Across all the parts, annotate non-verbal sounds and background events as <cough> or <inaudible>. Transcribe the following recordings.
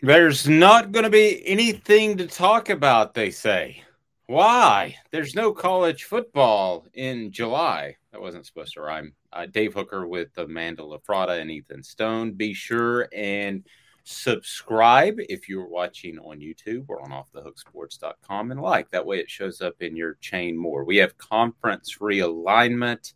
There's not going to be anything to talk about, they say. Why? There's no college football in July. That wasn't supposed to rhyme. Uh, Dave Hooker with Amanda LaFratta and Ethan Stone. Be sure and subscribe if you're watching on YouTube or on offthehooksports.com and like. That way it shows up in your chain more. We have conference realignment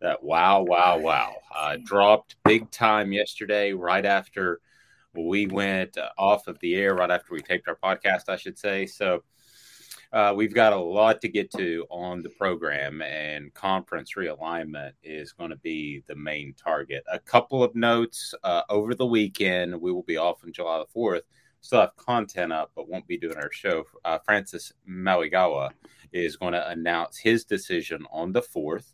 that, wow, wow, wow, uh, dropped big time yesterday right after – we went uh, off of the air right after we taped our podcast, I should say. So uh, we've got a lot to get to on the program, and conference realignment is going to be the main target. A couple of notes uh, over the weekend. We will be off on July the 4th. Still have content up, but won't be doing our show. Uh, Francis Mauigoa is going to announce his decision on the 4th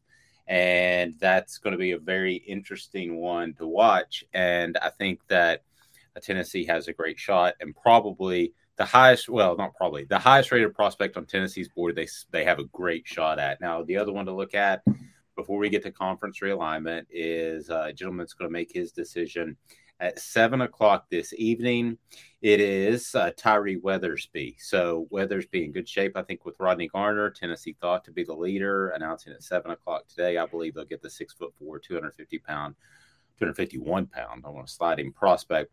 and that's going to be a very interesting one to watch. And I think that Tennessee has a great shot and probably the highest well not probably the highest rated prospect on Tennessee's board they they have a great shot at. Now the other one to look at before we get to conference realignment is a gentleman's going to make his decision at seven o'clock this evening. It is uh, Tyree Weathersby. So Weathersby in good shape, I think, with Rodney Garner. Tennessee thought to be the leader, announcing at seven o'clock today. I believe they'll get the six foot four, 250 pound, 251 pound. I want to slide sliding prospect.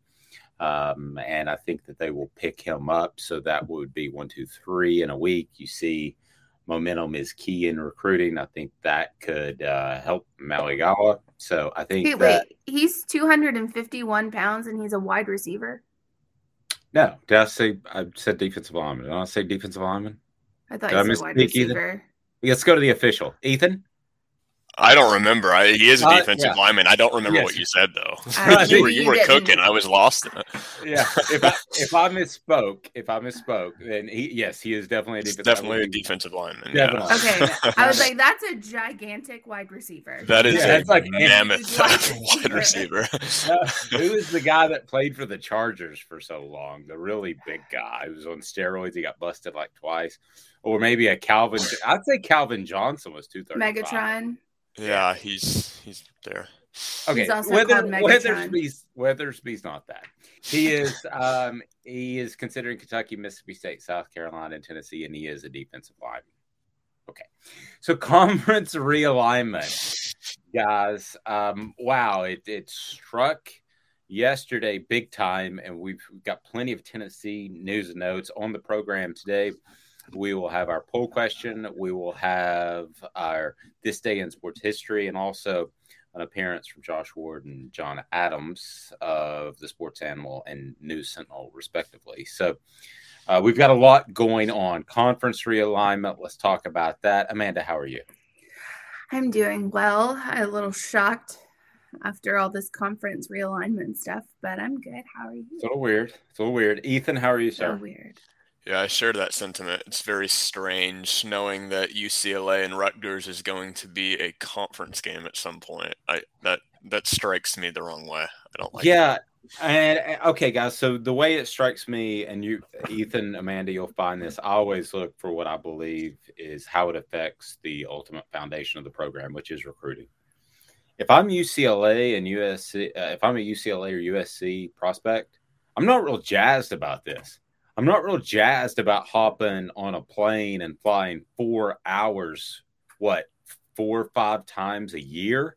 Um, and I think that they will pick him up. So that would be one, two, three in a week. You see, momentum is key in recruiting. I think that could uh, help Mauigoa. So I think wait, that, wait, he's 251 pounds and he's a wide receiver. No, did I say I said defensive lineman? Did I say defensive lineman? I thought Did I you said wide misspeak either? receiver. Let's go to the official. Ethan. I don't remember. I, he is a Uh, defensive yeah. limer. I don't remember Yes. what you said though. <laughs> I you were, you you were didn't. cooking. I was lost in it. Yeah. if I if I misspoke, if I misspoke, then he yes, he is definitely a It's defensive definitely a defensive lineman. Definitely. Yeah. Okay, I was <laughs> like, that's a gigantic wide receiver. That is Yeah, a it's like- mammoth Wide <laughs> wide receiver. Uh, who is the guy that played for the Chargers for so long? The really big guy who was on steroids. He got busted like twice. Or maybe a Calvin. I'd say Calvin Johnson was two thirty. Megatron. Yeah, he's he's there. Okay, He's also Weather, called Megatron. Weathersby's Weathersby's not that. He is <laughs> um he is considering Kentucky, Mississippi State, South Carolina, and Tennessee, and he is a defensive lineman. Okay, so <laughs> conference realignment, guys. Um, wow, it it struck yesterday big time, and we've got plenty of Tennessee news and notes on the program today. We will have our poll question. We will have our this day in sports history, and also an appearance from Josh Ward and John Adams of the Sports Animal and News Sentinel, respectively. So uh, we've got a lot going on. Conference realignment. Let's talk about that. Amanda, how are you? I'm doing well. I'm a little shocked after all this conference realignment stuff, but I'm good. How are you? It's a little weird. It's a little weird. Ethan, how are you, So sir? weird. Yeah, I share that sentiment. It's very strange knowing that UCLA and Rutgers is going to be a conference game at some point. I that that strikes me the wrong way. I don't like. It. Yeah, and okay, guys. So the way it strikes me, and you, Ethan, Amanda, you'll find this. I always look for what I believe is how it affects the ultimate foundation of the program, which is recruiting. If I'm UCLA and USC, uh, if I'm a UCLA or USC prospect, I'm not real jazzed about this. I'm not real jazzed about hopping on a plane and flying four hours, what, four or five times a year.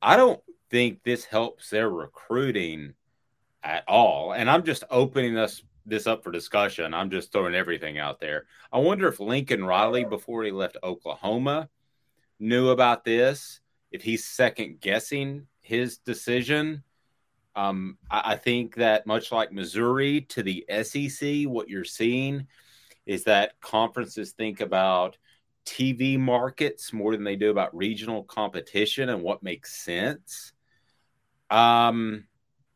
I don't think this helps their recruiting at all. And I'm just opening this this up for discussion. I'm just throwing everything out there. I wonder if Lincoln Riley, before he left Oklahoma, knew about this. If he's second guessing his decision, um, I, I think that much like Missouri to the SEC, what you're seeing is that conferences think about TV markets more than they do about regional competition and what makes sense. Um,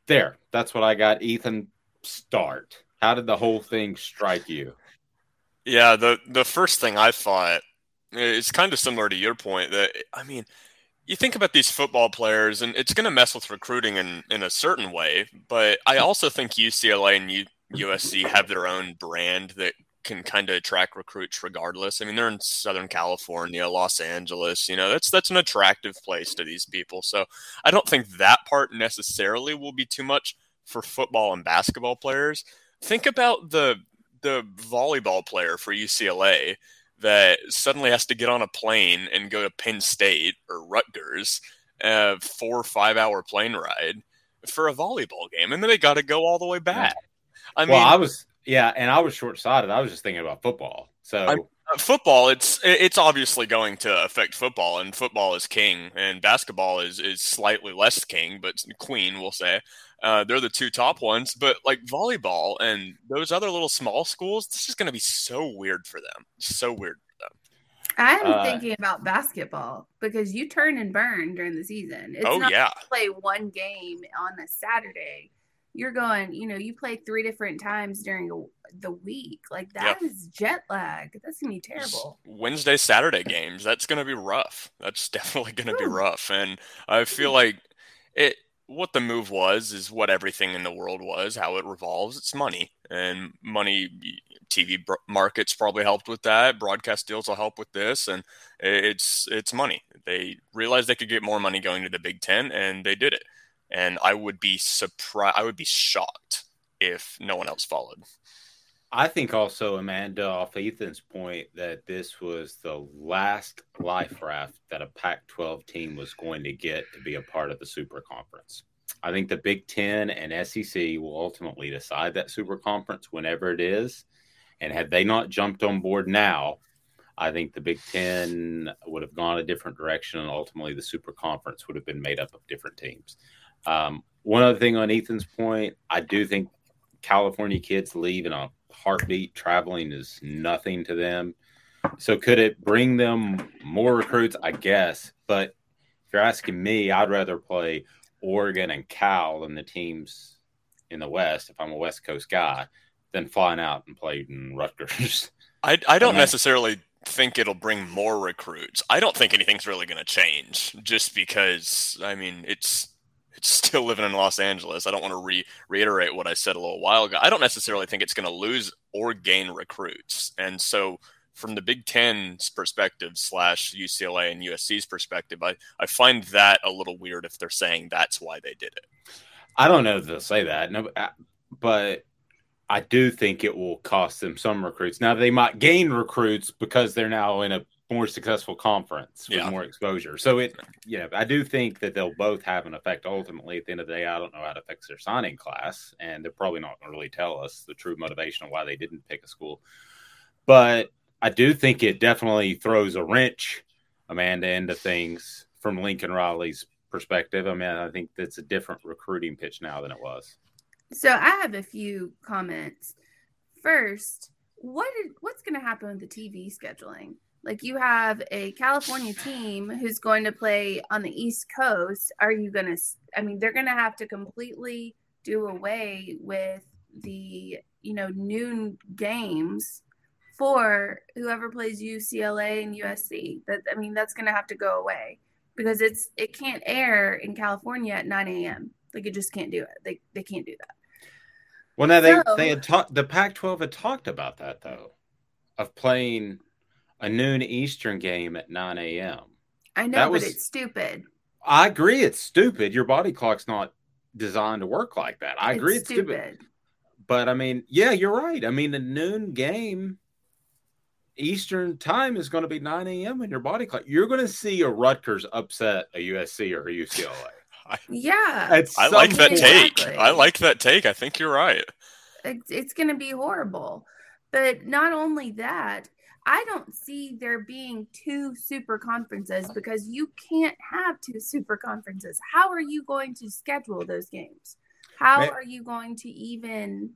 there, that's what I got. Ethan, start. How did the whole thing strike you? Yeah, the the first thing I thought is kind of similar to your point that I mean, you think about these football players and it's going to mess with recruiting in in a certain way, but I also think UCLA and U, USC have their own brand that can kind of attract recruits regardless. I mean, they're in Southern California, Los Angeles, you know, that's that's an attractive place to these people. So I don't think that part necessarily will be too much for football and basketball players. Think about the the volleyball player for UCLA that suddenly has to get on a plane and go to Penn State or Rutgers, a four or five hour plane ride for a volleyball game, and then they got to go all the way back. I mean, well, I was yeah, and I was short sighted. I was just thinking about football. So I, uh, football, it's it's obviously going to affect football, and football is king, and basketball is is slightly less king, but queen, we'll say. Uh, they're the two top ones, but like volleyball and those other little small schools, this is going to be so weird for them. So weird for them. I'm uh, thinking about basketball because you turn and burn during the season. It's oh not yeah, play one game on a Saturday you're going, you know, you play three different times during the week. Like that is jet lag. That's gonna be terrible. Wednesday, Saturday games. That's gonna be rough. That's <laughs> definitely gonna be rough. And I feel like it. What the move was is what everything in the world was. How it revolves. It's money, and money. TV markets probably helped with that. Broadcast deals will help with this, and it's it's money. They realized they could get more money going to the Big Ten, and they did it and I would be surprised. I would be shocked if no one else followed. I think also, Amanda, off Ethan's point, that this was the last life raft that a Pac 12 team was going to get to be a part of the Super Conference. I think the Big Ten and SEC will ultimately decide that Super Conference whenever it is. And had they not jumped on board now, I think the Big Ten would have gone a different direction, and ultimately the Super Conference would have been made up of different teams. Um, one other thing on Ethan's point, I do think California kids leave in a heartbeat. Traveling is nothing to them. So could it bring them more recruits? I guess. But if you're asking me, I'd rather play Oregon and Cal than the teams in the West if I'm a West Coast guy than flying out and play in Rutgers. <laughs> I, I don't necessarily think it'll bring more recruits. I don't think anything's really going to change just because, I mean, it's <laughs> still living in Los Angeles. I don't want to re- reiterate what I said a little while ago. I don't necessarily think it's going to lose or gain recruits. And so, from the Big Ten's perspective, slash UCLA and USC's perspective, I, I find that a little weird if they're saying that's why they did it. I don't know if they'll say that, no, uh, but I do think it will cost them some recruits. Now they might gain recruits because they're now in a more successful conference with yeah. more exposure. So it, yeah, I do think that they'll both have an effect. Ultimately, at the end of the day, I don't know how to fix their signing class, and they're probably not going to really tell us the true motivation of why they didn't pick a school. But I do think it definitely throws a wrench, Amanda, into things from Lincoln Riley's perspective. I mean, I think that's a different recruiting pitch now than it was. So I have a few comments. First, what is, what's going to happen with the TV scheduling? Like you have a California team who's going to play on the East Coast. Are you going to, I mean, they're going to have to completely do away with the you know, noon games for whoever plays UCLA and USC. That I mean, that's going to have to go away because it's it can't air in California at 9 a.m. Like it just can't do it. They they can't do that. Well, now they So- they had talked. The Pac-12 had talked about that though, of playing a noon Eastern game at 9 a.m. I know, That but was- it's stupid. I agree, it's stupid. Your body clock's not designed to work like that. I agree, it's stupid. But I mean, yeah, you're right. I mean, the noon game Eastern time is going to be 9 a.m. in your body clock. You're going to see a Rutgers upset a USC or a UCLA. <laughs> Yeah, At I like that point. take. I like that take. I think you're right. it's, it's going to be horrible. But not only that, I don't see there being two super conferences because you can't have two super conferences. How are you going to schedule those games? How May- are you going to even?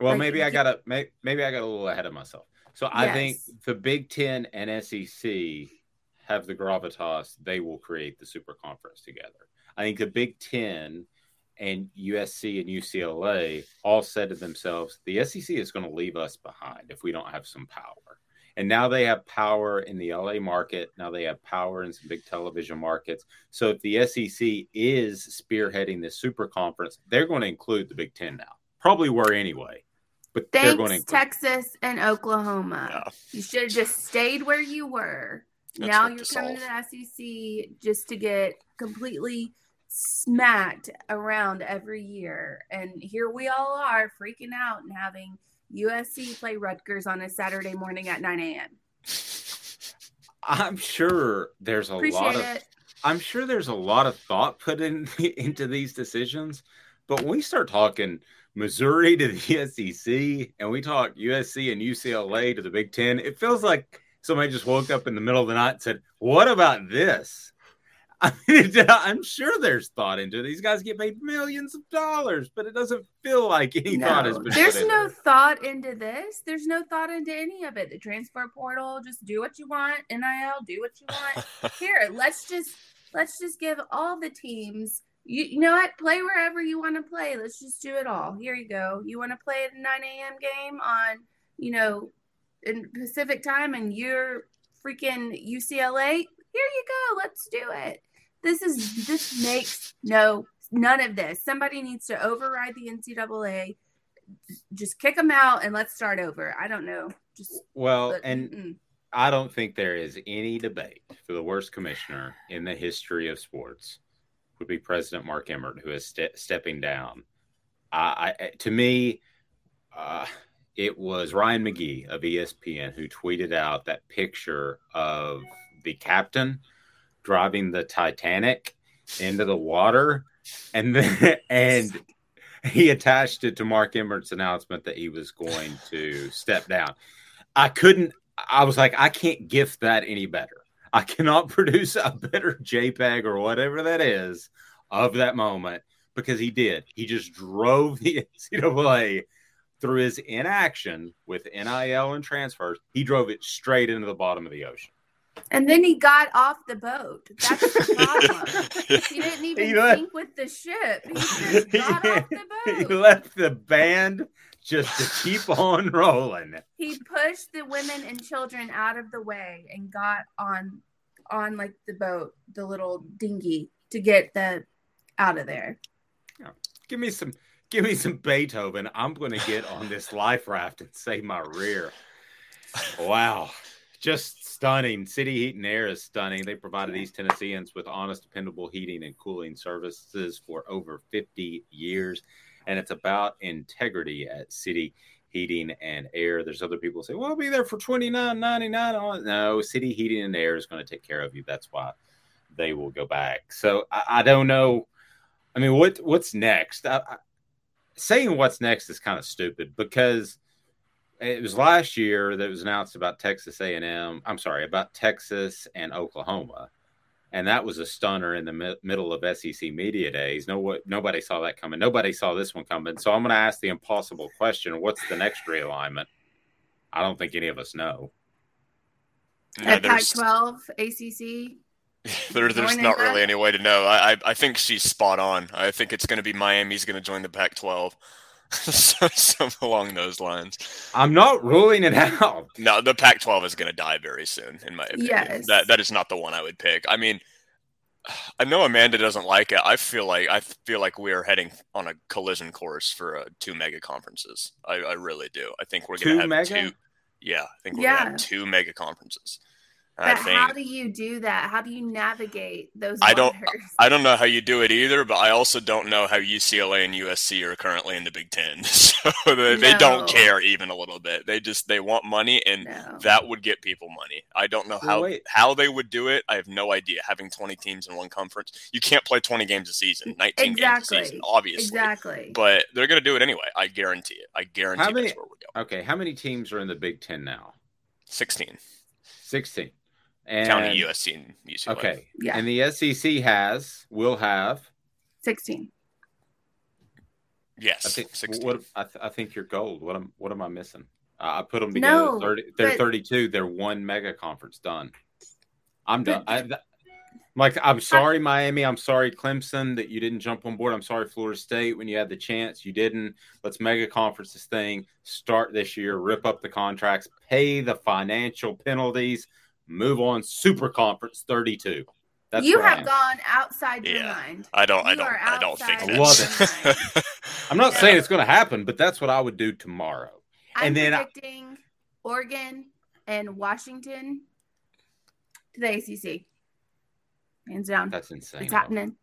Well, Like, maybe I got a may, maybe I got a little ahead of myself. So I think the Big Ten and SEC have the gravitas; they will create the super conference together. I think the Big Ten and USC and UCLA all said to themselves, the SEC is going to leave us behind if we don't have some power. And now they have power in the LA market. Now they have power in some big television markets. So if the SEC is spearheading this super conference, they're going to include the Big Ten now. Probably were anyway, but they're going to include. Texas and Oklahoma. Yeah. You should have just stayed where you were. Let's now you're to coming to the SEC just to get completely smacked around every year. And here we all are freaking out and having USC play Rutgers on a Saturday morning at 9 a.m. I'm sure there's a lot of it. I'm sure there's a lot of thought put in <laughs> into these decisions, but when we start talking Missouri to the SEC and we talk USC and UCLA to the Big Ten, it feels like somebody just woke up in the middle of the night and said, "What about this?" I mean, <laughs> I'm sure there's thought into it. These guys get paid millions of dollars, but it doesn't feel like any thought has No, been. there's put no into it. thought into this. There's no thought into any of it. The transfer portal, just do what you want. NIL, do what you want. <laughs> Here, let's just let's just give all the teams. You, you know what? Play wherever you want to play. Let's just do it all. Here you go. You want to play a 9 a.m. game on, you know, in Pacific time, and you're freaking UCLA. Here you go. Let's do it. This is this makes no none of this. Somebody needs to override the NCAA. Just kick them out and let's start over. I don't know. Just Well, but, and mm-mm. I don't think there is any debate for the worst commissioner in the history of sports would be President Mark Emmert, who is ste- stepping down. I, I to me, uh, it was Ryan McGee of ESPN who tweeted out that picture of the captain driving the Titanic into the water, and then <laughs> and he attached it to Mark Emmert's announcement that he was going to step down. I couldn't. I was like, I can't gift that any better. I cannot <laughs> produce a better JPEG or whatever that is of that moment because he did. He just drove the <laughs> NCAA through his inaction with NIL and transfers. He drove it straight into the bottom of the ocean. And then he got off the boat. That's the <laughs> problem. he didn't even He left- sink with the ship. He <laughs> just got off the boat. he left the band just to keep <laughs> on rolling. He pushed the women and children out of the way and got on on like the boat, the little dinghy to get the out of there. Give me some give me some Beethoven. I'm gonna get on this life raft and save my rear. Wow. Just stunning. City Heat and Air is stunning. They provided East Tennesseans with honest, dependable heating and cooling services for over 50 years. And it's about integrity at City Heating and Air. There's other people who say, well, I'll be there for $29.99. No, City Heating and Air is going to take care of you. That's why they will go back. So I, I don't know. I mean, what what's next? I, I, saying what's next is kind of stupid because it was last year that it was announced about Texas A&M. I'm sorry, about Texas and Oklahoma, and that was a stunner in the mi- middle of SEC media days. No, what nobody saw that coming. Nobody saw this one coming. So I'm going to ask the impossible question: What's the next realignment? I don't think any of us know. No, At there's, Pac-12, ACC, <laughs> there, there's Joining not that? really any way to know. I, I, I think she's spot on. I think it's going to be Miami's going to join the Pac-12. <laughs> Some along those lines. I'm not ruling it out. <laughs> No, the Pac-12 is going to die very soon, in my opinion. Yes. That that is not the one I would pick. I mean, I know Amanda doesn't like it. I feel like I feel like we are heading on a collision course for uh, two mega conferences. I, I really do. I think we're going to have mega? two. Yeah, I think we're going to have two mega conferences. And But I think how do you do that? How do you navigate those I don't- waters? I don't know how you do it either, but I also don't know how UCLA and USC are currently in the Big Ten. <laughs> So they, they don't care even a little bit. They just they want money, and No. that would get people money. I don't know how wait. how they would do it. I have no idea. Having twenty teams in one conference, you can't play twenty games a season, nineteen games a Exactly. season, obviously. Exactly. But they're gonna do it anyway. I guarantee it. I guarantee How many- that's where we're going. Okay, how many teams are in the Big Ten now? Sixteen, 16. And, counting USC and UCLA. Okay. Yeah. And the SEC has, will have, 16. Yes, I think, sixteen. what, I, th- I think you're gold. What am, what am I missing? Uh, I put them together. No, together. 30, they're but- 32. They're one mega conference done. I'm done. I, th- like, I'm sorry, Miami. I'm sorry, Clemson, that you didn't jump on board. I'm sorry, Florida State, when you had the chance, you didn't. Let's mega conference this thing. Start this year, rip up the contracts, pay the financial penalties, move on. Super conference 32. That's you where I have am. gone outside your Yeah. mind. I don't. I don't. I don't think outside Love that's. <laughs> I'm not Yeah. saying it's going to happen, but that's what I would do tomorrow. I'm And then I- predicting Oregon and Washington to the ACC. Hands down. That's insane. it's happening.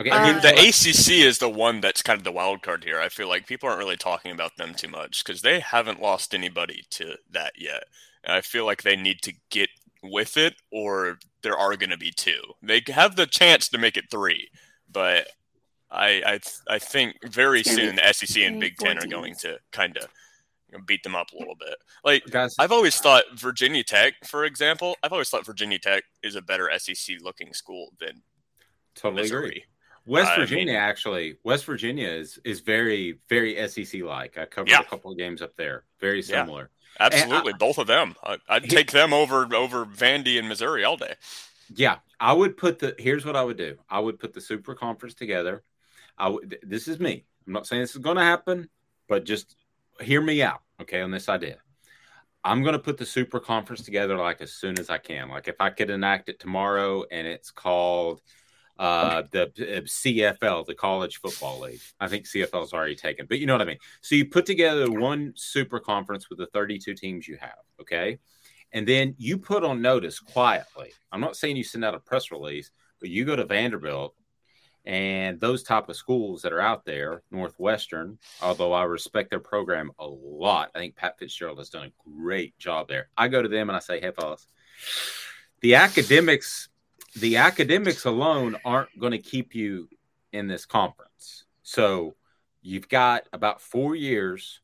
Okay, Uh, I mean, here's the ACC is the one that's kind of the wild card here. I feel like people aren't really talking about them too much because they haven't lost anybody to that yet. And I feel like they need to get with it, or there are going to be two. They have the chance to make it three, but I I, I think very It's gonna be soon the SEC and Big Ten are going to kind of you know, beat them up a little bit. Like guys, I've always thought Virginia Tech, for example, I've always thought Virginia Tech is a better SEC looking school than totally agree. Missouri. West I Virginia mean- actually, West Virginia is is very very SEC like. I covered Yeah. a couple of games up there. Very Yeah. Absolutely, both of them. I, I'd take them over over Vandy and Missouri all day. Yeah, I would put the. Here's what I would do. I would put the super conference together. I would. This is me. I'm not saying this is going to happen, but just hear me out, okay, on this idea. I'm going to put the super conference together like as soon as I can. Like if I could enact it tomorrow, and it's called uh, the uh, CFL, the College Football League. I think CFL is already taken, but you know what I mean. So you put together one super conference with the 32 teams you have, okay, and then you put on notice quietly. I'm not saying you send out a press release, but you go to Vanderbilt and those type of schools that are out there, Northwestern, although I respect their program a lot, I think Pat Fitzgerald has done a great job there. I go to them and I say, "Hey, fellas, the academics, the academics alone aren't going to keep you in this conference. So you've got about four years,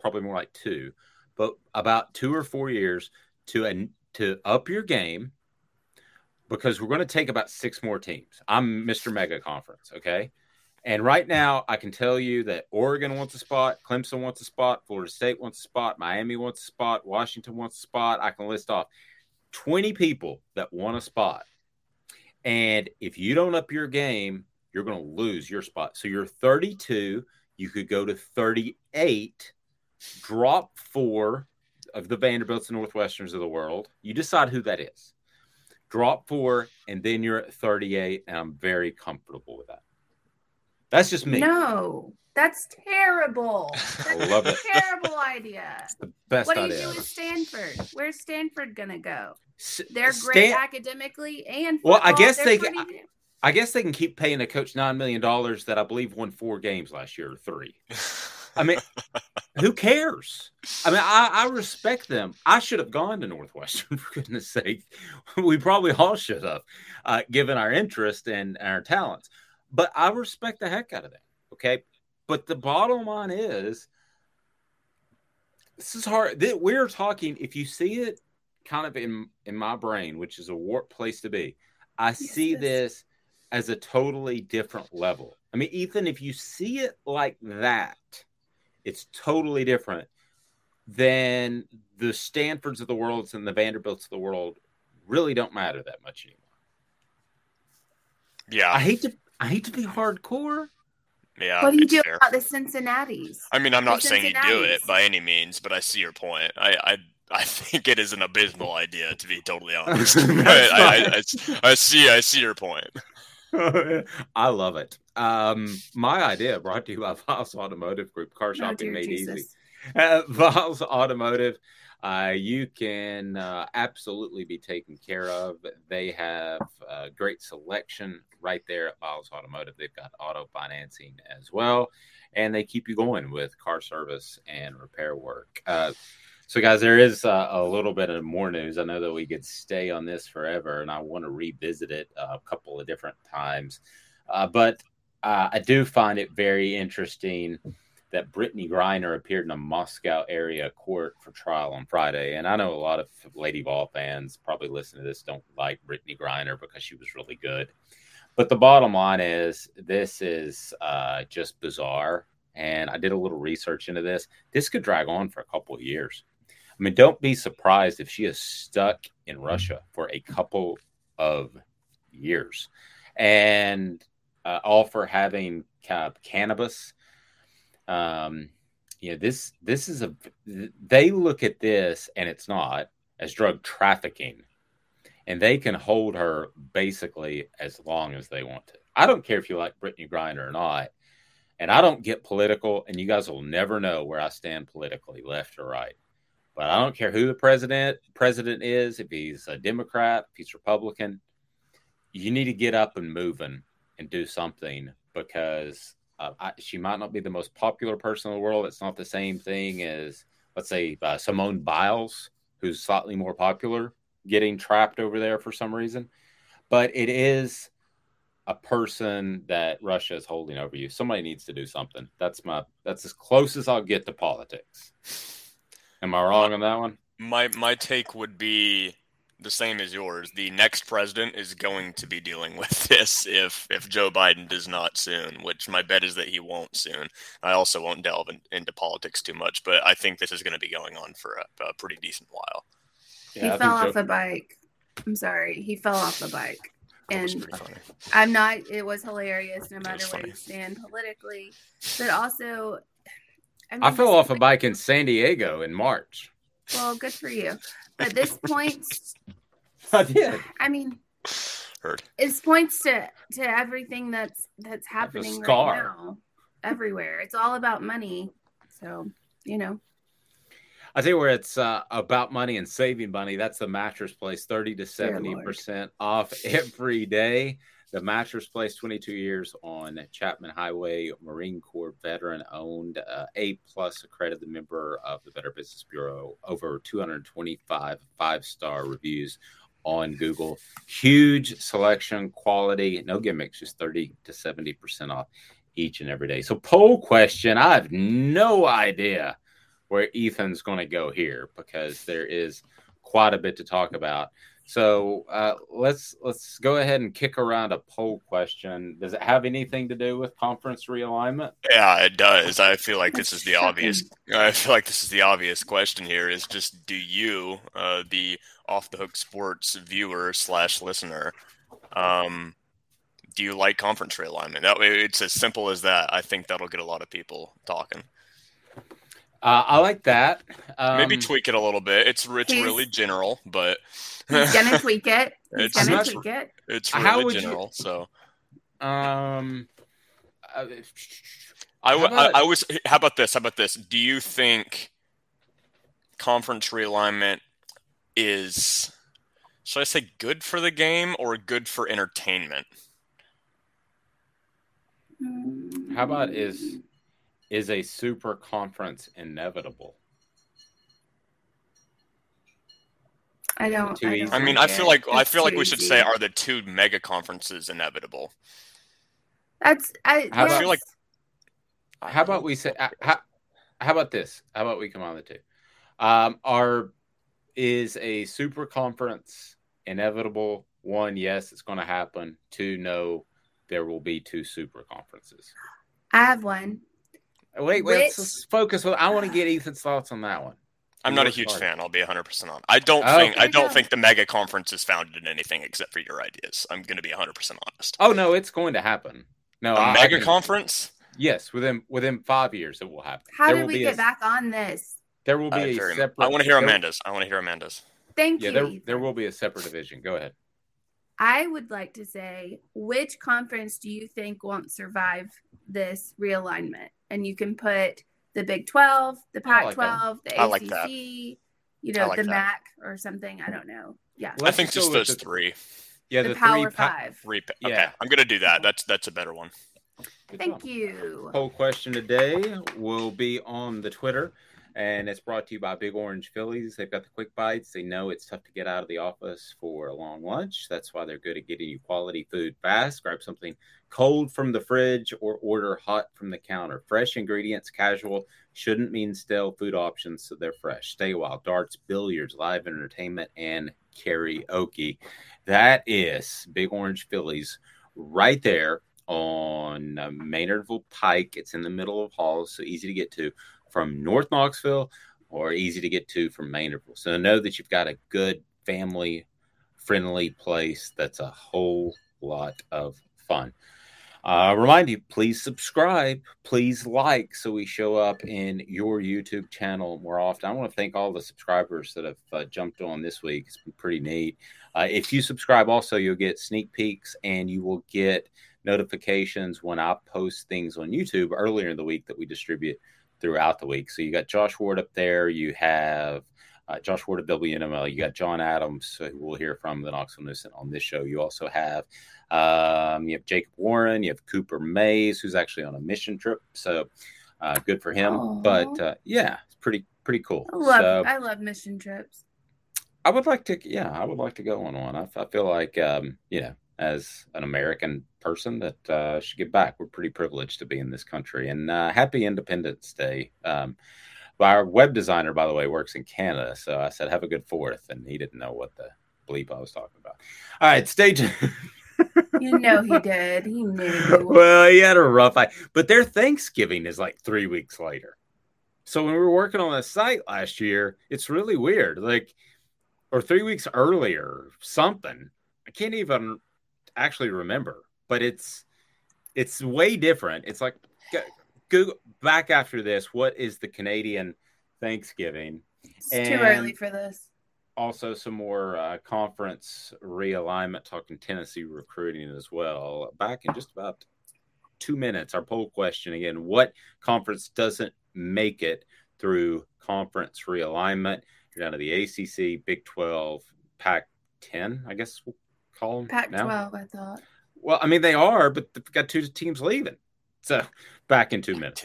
probably more like two, but about two or four years to to up your game." because we're going to take about six more teams. I'm Mr. Mega Conference, okay? And right now, I can tell you that Oregon wants a spot, Clemson wants a spot, Florida State wants a spot, Miami wants a spot, Washington wants a spot. I can list off 20 people that want a spot. And if you don't up your game, you're going to lose your spot. So you're 32, you could go to 38, drop four of the Vanderbilts and Northwesterns of the world. You decide who that is drop four, and then you're at 38, and I'm very comfortable with that. That's just me. No, that's terrible. <laughs> I That's love a it. terrible idea. The best What do you do with Stanford? Where's Stanford gonna go? S- They're great Stan- academically and Well, I guess They're they- pretty- I guess they can keep paying a coach nine million dollars that I believe won four games last year or three. <laughs> I mean, who cares? I mean, I, I respect them. I should have gone to Northwestern <laughs> for goodness sake. We probably all should have, uh, given our interest and our talents. But I respect the heck out of them. Okay, but the bottom line is, this is hard. We're talking. If you see it, kind of in in my brain, which is a warped place to be, I see this as a totally different level. I mean, Ethan, if you see it like that, it's totally different than the Stanfords of the world and the Vanderbilts of the world really don't matter that much anymore. Yeah. I hate to I hate to be hardcore, Yeah, what do you do fair. about the Cincinnati's? I mean, I'm the not saying you do it by any means, but I see your point. I I, <laughs> I think it is an abysmal idea, to be totally <laughs> honest. but <laughs> I, I. I, I see I see your point. I love it. Um, my idea brought to you by Viles Automotive Group, car Oh, shopping dear made Jesus. easy. Uh, Viles Automotive, uh, you can uh, absolutely be taken care of. They have uh, great selection right there at Viles Automotive. They've got auto financing as well, and they keep you going with car service and repair work. So, guys, there is uh, a little bit of more news. I know that we could stay on this forever, and I want to revisit it uh, a couple of different times. Uh, but uh, I do find it very interesting that Brittney Griner appeared in a Moscow area court for trial on Friday. And I know a lot of Lady Vol fans probably listen to this don't like Brittney Griner because she was really good. But the bottom line is, this is uh, just bizarre. And I did a little research into this. This could drag on for a couple of years. I mean, don't be surprised if she is stuck in Russia for a couple of years. And uh, all for having cannabis. Um, you know, this this is a they look at this and it's not as drug trafficking, and they can hold her basically as long as they want to. I don't care if you like Brittney Griner or not, and I don't get political, and you guys will never know where I stand politically, left or right. But I don't care who the president president is, if he's a Democrat, if he's Republican. You need to get up and moving and do something because uh, I, she might not be the most popular person in the world. It's not the same thing as, let's say, uh, Simone Biles, who's slightly more popular, getting trapped over there for some reason. But it is a person that Russia is holding over you. Somebody needs to do something. That's my. That's as close as I'll get to politics. Am I wrong on that one? My my take would be the same as yours. The next president is going to be dealing with <laughs> this if if Joe Biden does not soon, which my bet is that he won't soon. I also won't delve in, into politics too much, but I think this is going to be going on for a, a pretty decent while. he I fell off Joe- a bike. I'm sorry, he fell off the bike, and. I'm not. It was hilarious, no matter where you stand politically, but also, I, mean, I fell off a bike in San Diego in March. Well, good for you. But this points. <laughs> I did. I mean, Heard. it points to to everything that's that's happening right now, everywhere. It's all about money. So you know, I tell you where it's uh, about money and saving money. That's the mattress place, thirty to seventy percent off every day. The mattress place, twenty two years on Chapman Highway, Marine Corps veteran owned, uh, A plus accredited member of the Better Business Bureau. Over two hundred twenty five five star reviews on Google. Huge selection, quality, no gimmicks, just thirty to seventy percent off each and every day. So, poll question: I have no idea where Ethan's going to go here because there is quite a bit to talk about. So uh, let's let's go ahead and kick around a poll question. Does it have anything to do with conference realignment? Yeah, it does. I feel like this is the obvious. I feel like this is the obvious question here. Is just do you, uh, the off the hook sports viewer slash listener, um, do you like conference realignment? That way, it's as simple as that. I think that'll get a lot of people talking. Uh, I like that. Um, Maybe tweak it a little bit. It's it's really general, but he's gonna <laughs> tweak it. He's It's- gonna tweak it. it's How really would you- general. So Um, uh, I, w- about- I, I was. How about this? How about this? Do you think conference realignment is, should I say, good for the game or good for entertainment? how about is is a super conference inevitable? I don't. Too I, don't I mean, I feel it. like I feel like we should easy. say, are the two mega conferences inevitable? that's. I, How about- I feel like How about we say? uh, How, how about this? How about we come on the two? Um, are is a super conference inevitable? One, yes, it's going to happen. Two, no, there will be two super conferences. I have one. Wait, wait, let's focus. I want to get Ethan's thoughts on that one. I'm not a huge fan. I'll be 100 percent on. I don't Oh, think I don't go. think the mega conference is founded in anything except for your ideas. I'm going to be 100 percent honest. Oh no, it's going to happen. No, A I- I mega can- conference? Yes, within within five years it will happen. How There did will we be get a- back on this? There will be Uh, a very- separate. I want to hear Amanda's. I want to hear Amanda's. Thank Yeah, you. there there will be a separate division. Go ahead. I would like to say, which conference do you think won't survive this realignment? And you can put the Big 12, the I like Pac 12, the ACC, like you know, like the that. MAC or something. I don't know. Yeah. Let's I think just those the- three. Yeah, the, the, Power three pa- Five. Three. pa- Yeah. Okay, I'm gonna do that. That's that's a better one. Good Thank job. you. Poll question today will be on the Twitter, and it's brought to you by Big Orange Phillies. They've got the quick bites. They know it's tough to get out of the office for a long lunch. That's why they're good at getting you quality food fast. Grab something cold from the fridge or order hot from the counter. Fresh ingredients, casual, shouldn't mean stale food options, so they're fresh. Stay a while. Darts, billiards, live entertainment, and karaoke. That is Big Orange Phillies right there on uh, Maynardville Pike. It's in the middle of Halls, so easy to get to from North Knoxville or easy to get to from Maynardville. So know that you've got a good family friendly place that's a whole lot of fun. Uh, remind you, please subscribe, please like, so we show up in your YouTube channel more often. I want to thank all the subscribers that have uh, jumped on this week. It's been pretty neat. Uh, if you subscribe, also you'll get sneak peeks and you will get notifications when I post things on YouTube earlier in the week that we distribute throughout the week. So you got Josh Ward up there. You have uh, Josh Ward of WNML. You got John Adams, who we'll hear from the Knoxville News on this show. You also have um, you have Jacob Warren. You have Cooper Mays, who's actually on a mission trip. So uh, good for him. Aw. But uh, yeah, it's pretty pretty cool. I love So, I love mission trips. I would like to, yeah, I would like to go on one. I, I feel like, um, you know, as an American person, that uh, should give back. We're pretty privileged to be in this country, and uh, happy Independence Day. Um, our web designer, by the way, works in Canada, so I said, "Have a good Fourth," and he didn't know what the bleep I was talking about. All right, stay tuned. You know he did. He knew. <laughs> well, he had a rough eye, but their Thanksgiving is like three weeks later. So when we were working on the site last year, it's really weird. Like, or three weeks earlier, something. I can't even actually remember, but it's it's way different. It's like go, go back after this. What is the Canadian Thanksgiving? It's too early for this. also some more uh, conference realignment talking Tennessee recruiting as well. Back in just about two minutes, our poll question again what conference doesn't make it through conference realignment? You're down to the ACC, Big 12, Pac 10, I guess we'll call them. Pac now. 12, I thought. Well, I mean, they are, but they've got two teams leaving. So back in two minutes.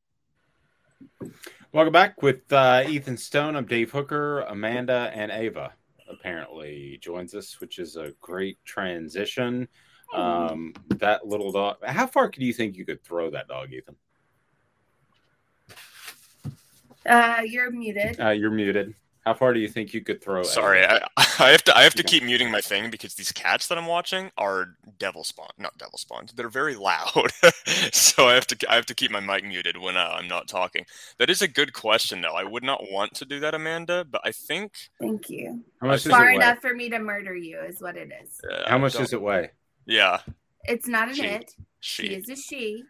Welcome back with uh, Ethan Stone. I'm Dave Hooker, Amanda, and Ava apparently joins us, which is a great transition. Um, that little dog. How far do you think you could throw that dog, Ethan? Uh, you're muted. Uh, you're muted. How far do you think you could throw? It? Sorry, I, I have to I have to keep muting my thing because these cats that I'm watching are devil spawn, not devil spawned. They're very loud, <laughs> so I have to I have to keep my mic muted when uh, I'm not talking. That is a good question, though. I would not want to do that, Amanda, but I think. Thank you. How much does Far it weigh? enough for me to murder you is what it is. uh, How much does it weigh? Yeah, It's not an She. it. She she. is a she.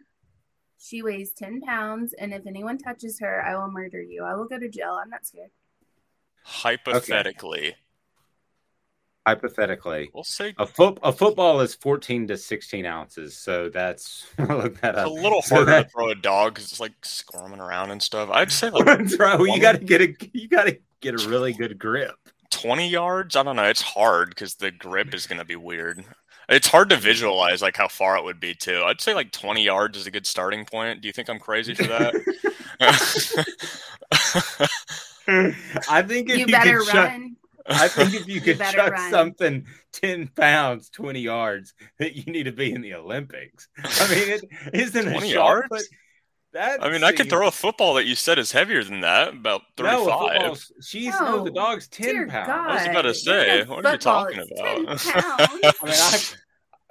She weighs 10 pounds, and if anyone touches her, I will murder you. I will go to jail. I'm not scared. Hypothetically, Hypothetically, we'll say a foot a football is 14 to 16 ounces. So that's <laughs> look that up. a little So harder that- to throw a dog because it's like squirming around and stuff. I'd say like. <laughs> Well, you got to get a you got to get a really good grip. 20 yards. I don't know. It's hard because the grip is going to be weird. It's hard to visualize like how far it would be too. I'd say like 20 yards is a good starting point. Do you think I'm crazy for that? <laughs> <laughs> I think if You you, better could chuck, run. I think if you could better chuck run. something 10 pounds, 20 yards, that you need to be in the Olympics. I mean, it isn't a 20 shot yards? put. That I mean, I could throw a football that you said is heavier than that, about No, a 35. football's- she's no, the dog's 10 pounds. God. I was about to say, what are you talking about? 10 pounds. <laughs> I mean, I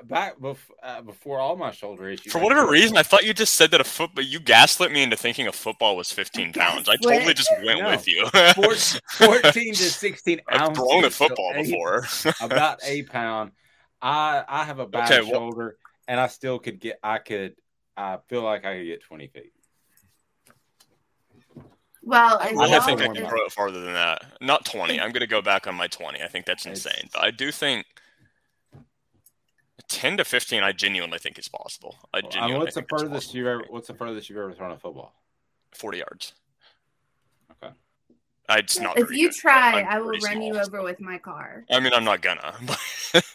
back bef- uh, before all my shoulder issues. For whatever reason, I thought you just said that a football. You gaslit me into thinking a football was 15 <laughs> pounds. I totally just went No. with you. Four- 14 to <laughs> 16 I've ounces. thrown a football eight- before. <laughs> about a pound. I I have a bad Okay, well- shoulder, and I still could get. I could. I feel like I could get 20 feet. Well, I as I think I can as- throw it farther than that. Not 20. I'm going to go back on my 20. I think that's It's- insane. But I do think 10 to 15, I genuinely think is possible. I I genuinely mean, what's the think it's furthest possible. you've ever? What's the furthest you've ever thrown a football? 40 yards. Okay. I, it's not If you good. try, I'm I will pretty run you small. over with my car. I mean, I'm not gonna. <laughs>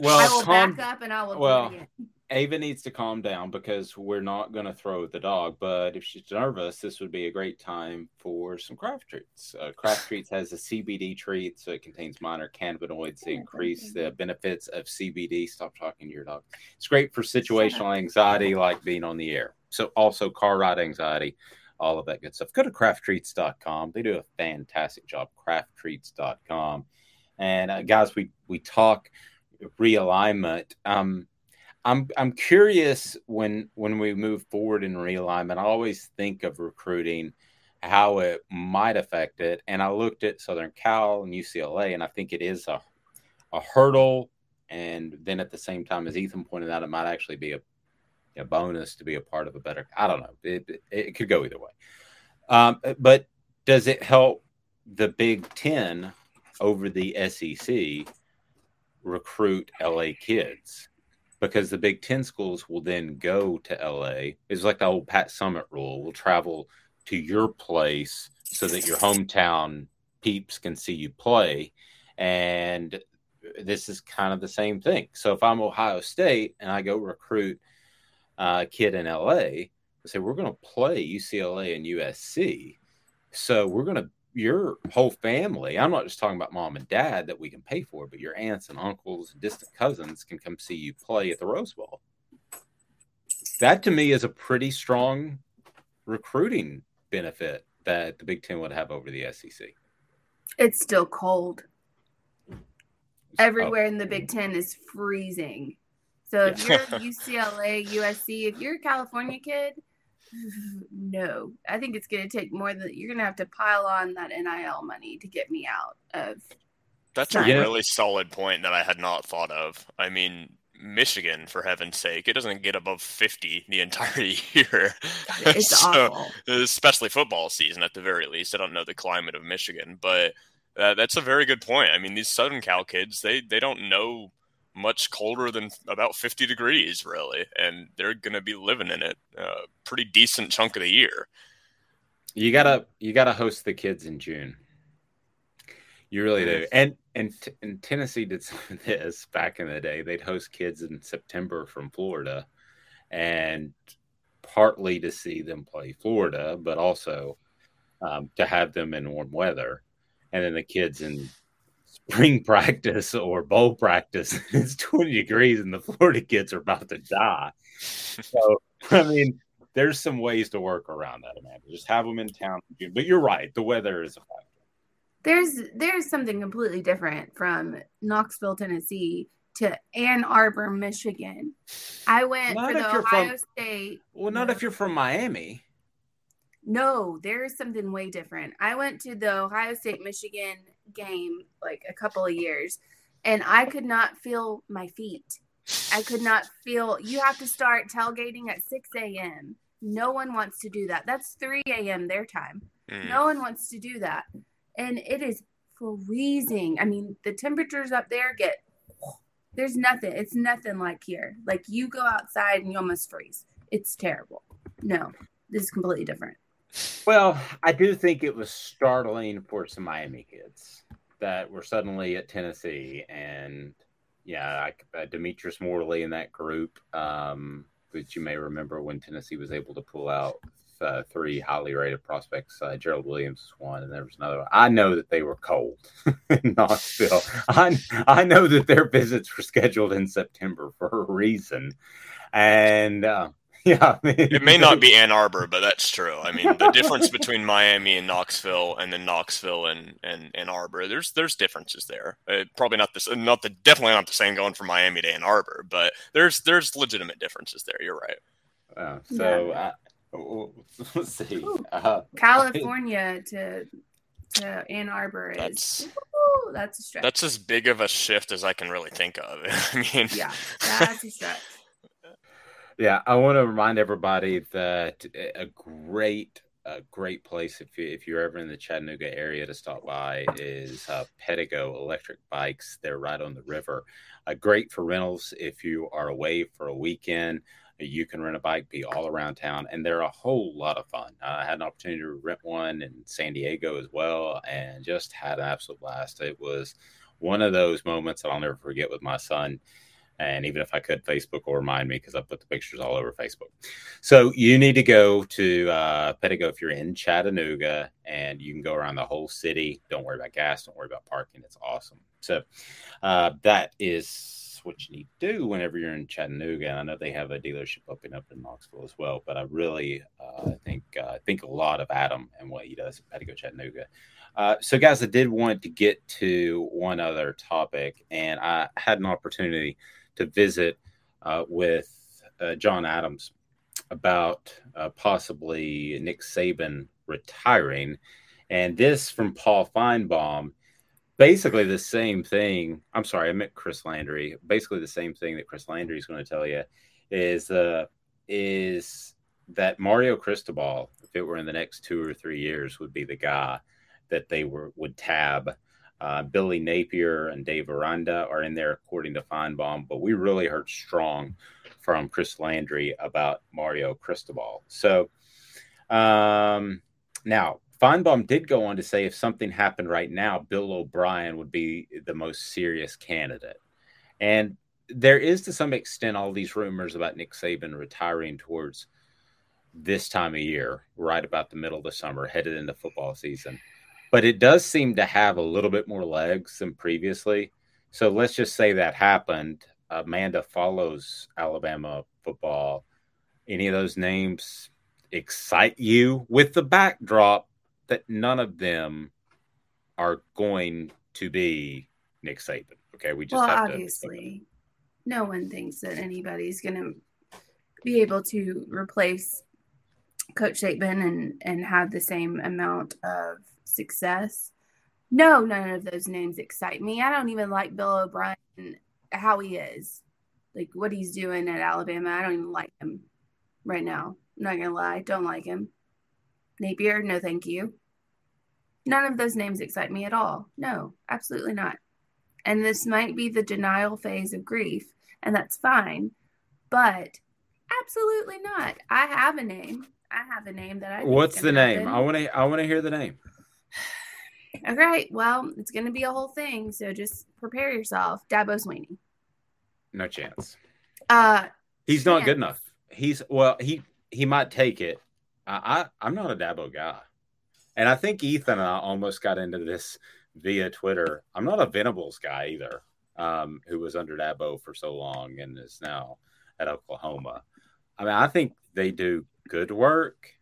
Well, I will calm- back up and I will well, do it again. Ava needs to calm down because we're not going to throw the dog. But if she's nervous, this would be a great time for some craft treats. Uh, craft <sighs> treats has a CBD treat, so it contains minor cannabinoids to increase the benefits of CBD. Stop talking to your dog. It's great for situational anxiety, like being on the air. So also car ride anxiety, all of that good stuff. Go to crafttreats.com. They do a fantastic job. Crafttreats.com. And uh, guys, we we talk realignment. Um, I'm I'm curious when when we move forward in realignment. I always think of recruiting, how it might affect it, and I looked at Southern Cal and UCLA, and I think it is a a hurdle, and then at the same time, as Ethan pointed out, it might actually be a a bonus to be a part of a better. I don't know. It it, could go either way. Um, but does it help the Big Ten over the SEC recruit LA kids? Because the Big Ten schools will then go to LA. It's like the old Pat Summitt rule. We'll travel to your place so that your hometown peeps can see you play. And this is kind of the same thing. So if I'm Ohio State and I go recruit a kid in LA, I say, we're going to play UCLA and USC. So we're going to your whole family. I'm not just talking about mom and dad that we can pay for, but your aunts and uncles and distant cousins can come see you play at the Rose Bowl. That to me is a pretty strong recruiting benefit that the Big Ten would have over the SEC. It's still cold. Everywhere Oh. in the Big Ten is freezing. So if you're <laughs> UCLA, USC, if you're a California kid, <laughs> no. I think it's going to take more than you're going to have to pile on that NIL money to get me out of. That's a really solid point that I had not thought of. I mean, Michigan, for heaven's sake, it doesn't get above 50 the entire <laughs> year. It's <laughs> awful. Especially football season, at the very least. I don't know the climate of Michigan, but uh, that's a very good point. I mean, these Southern Cal kids, they, they don't know much colder than about 50 degrees, really, and they're going to be living in it a pretty decent chunk of the year. You gotta you gotta host the kids in June. You really do. And and and Tennessee did <laughs> some of this back in the day. They'd host kids in September from Florida, and partly to see them play Florida, but also um, to have them in warm weather. And then the kids in spring <laughs> practice or bowl practice, <laughs> it's 20 degrees and the Florida kids are about to die. So, <laughs> I mean, there's some ways to work around that, Amanda. Just have them in town. But you're right, the weather is a factor. There's there's something completely different from Knoxville, Tennessee to Ann Arbor, Michigan. I went Not for the Ohio from- State. Well, not if you're from Miami. No, there's something way different. I went to the Ohio State Michigan game like a couple of years and I could not feel my feet. I could not feel you have to start tailgating at 6 a.m. No one wants to do that. That's 3 a.m. their time. Mm. No one wants to do that. And it is freezing. I mean, the temperatures up there get there's nothing. It's nothing like here. Like you go outside and you almost freeze. It's terrible. No, this is completely different. Well, I do think it was startling for some Miami kids that were suddenly at Tennessee, and yeah, I, uh, Demetrice Morley in that group, um, which you may remember when Tennessee was able to pull out uh, three highly rated prospects. Uh, Gerald Williams was one, and there was another one. I know that they were cold <laughs> in Knoxville. I I know that their visits were scheduled in September for a reason, and. Uh, <laughs> yeah, I mean, It may not be <laughs> Ann Arbor, but that's true. I mean, the difference between Miami and Knoxville, and then Knoxville and and Ann Arbor, there's there's differences there. Uh, probably not this, not the definitely not the same going from Miami to Ann Arbor, but there's there's legitimate differences there. You're right. Uh, so uh, <laughs> let's see. Uh, California to to Ann Arbor is That's- woo, that's a stretch. That's as big of a shift as I can really think of. I mean, yeah, that's a stretch. Yeah, I want to remind everybody that a great, a great place if you if you're ever in the Chattanooga area to stop by is uh, Pedigo Electric Bikes. They're right on the river. Uh, great for rentals if you are away for a weekend. You can rent a bike, be all around town, and they're a whole lot of fun. Uh, I had an opportunity to rent one in San Diego as well, and just had an absolute blast. It was one of those moments that I'll never forget with my son and even if I could, Facebook will remind me because I put the pictures all over Facebook. So you need to go to uh, Pedigo if you're in Chattanooga, and you can go around the whole city. Don't worry about gas. Don't worry about parking. It's awesome. So uh, that is what you need to do whenever you're in Chattanooga. And I know they have a dealership opening up in Knoxville as well. But I really uh, think uh, think a lot of Adam and what he does at Pedigo Chattanooga. Uh, so, guys, I did want to get to one other topic, and I had an opportunity to visit uh, with uh, John Adams about uh, possibly Nick Saban retiring. And this from Paul Finebaum, basically the same thing. I'm sorry, I meant Chris Landry. Basically the same thing that Chris Landry is going to tell you is uh, is that Mario Cristobal, if it were in the next two or three years, would be the guy that they were would tab uh, Billy Napier and Dave Aranda are in there, according to Finebaum, but we really heard strong from Chris Landry about Mario Cristobal. So um, now, Finebaum did go on to say if something happened right now, Bill O'Brien would be the most serious candidate. And there is, to some extent, all these rumors about Nick Saban retiring towards this time of year, right about the middle of the summer, headed into football season but it does seem to have a little bit more legs than previously. So let's just say that happened. Amanda follows Alabama football. Any of those names excite you with the backdrop that none of them are going to be Nick Saban? Okay, we just well, have obviously, no one thinks that anybody's going to be able to replace Coach Saban and and have the same amount of success. No, none of those names excite me. I don't even like Bill O'Brien how he is. Like what he's doing at Alabama. I don't even like him right now. I'm not gonna lie, don't like him. Napier, no thank you. None of those names excite me at all. No, absolutely not. and this might be the denial phase of grief, and that's fine. But absolutely not. I have a name. I have a name that I. What's the name? Happen. I want to. I want to hear the name. All right. Well, it's going to be a whole thing, so just prepare yourself. Dabo Swinney. No chance. Uh, he's not good enough. He's well. He he might take it. I, I I'm not a Dabo guy, and I think Ethan and I almost got into this via Twitter. I'm not a Venables guy either, um, who was under Dabo for so long and is now at Oklahoma. I mean, I think they do good work,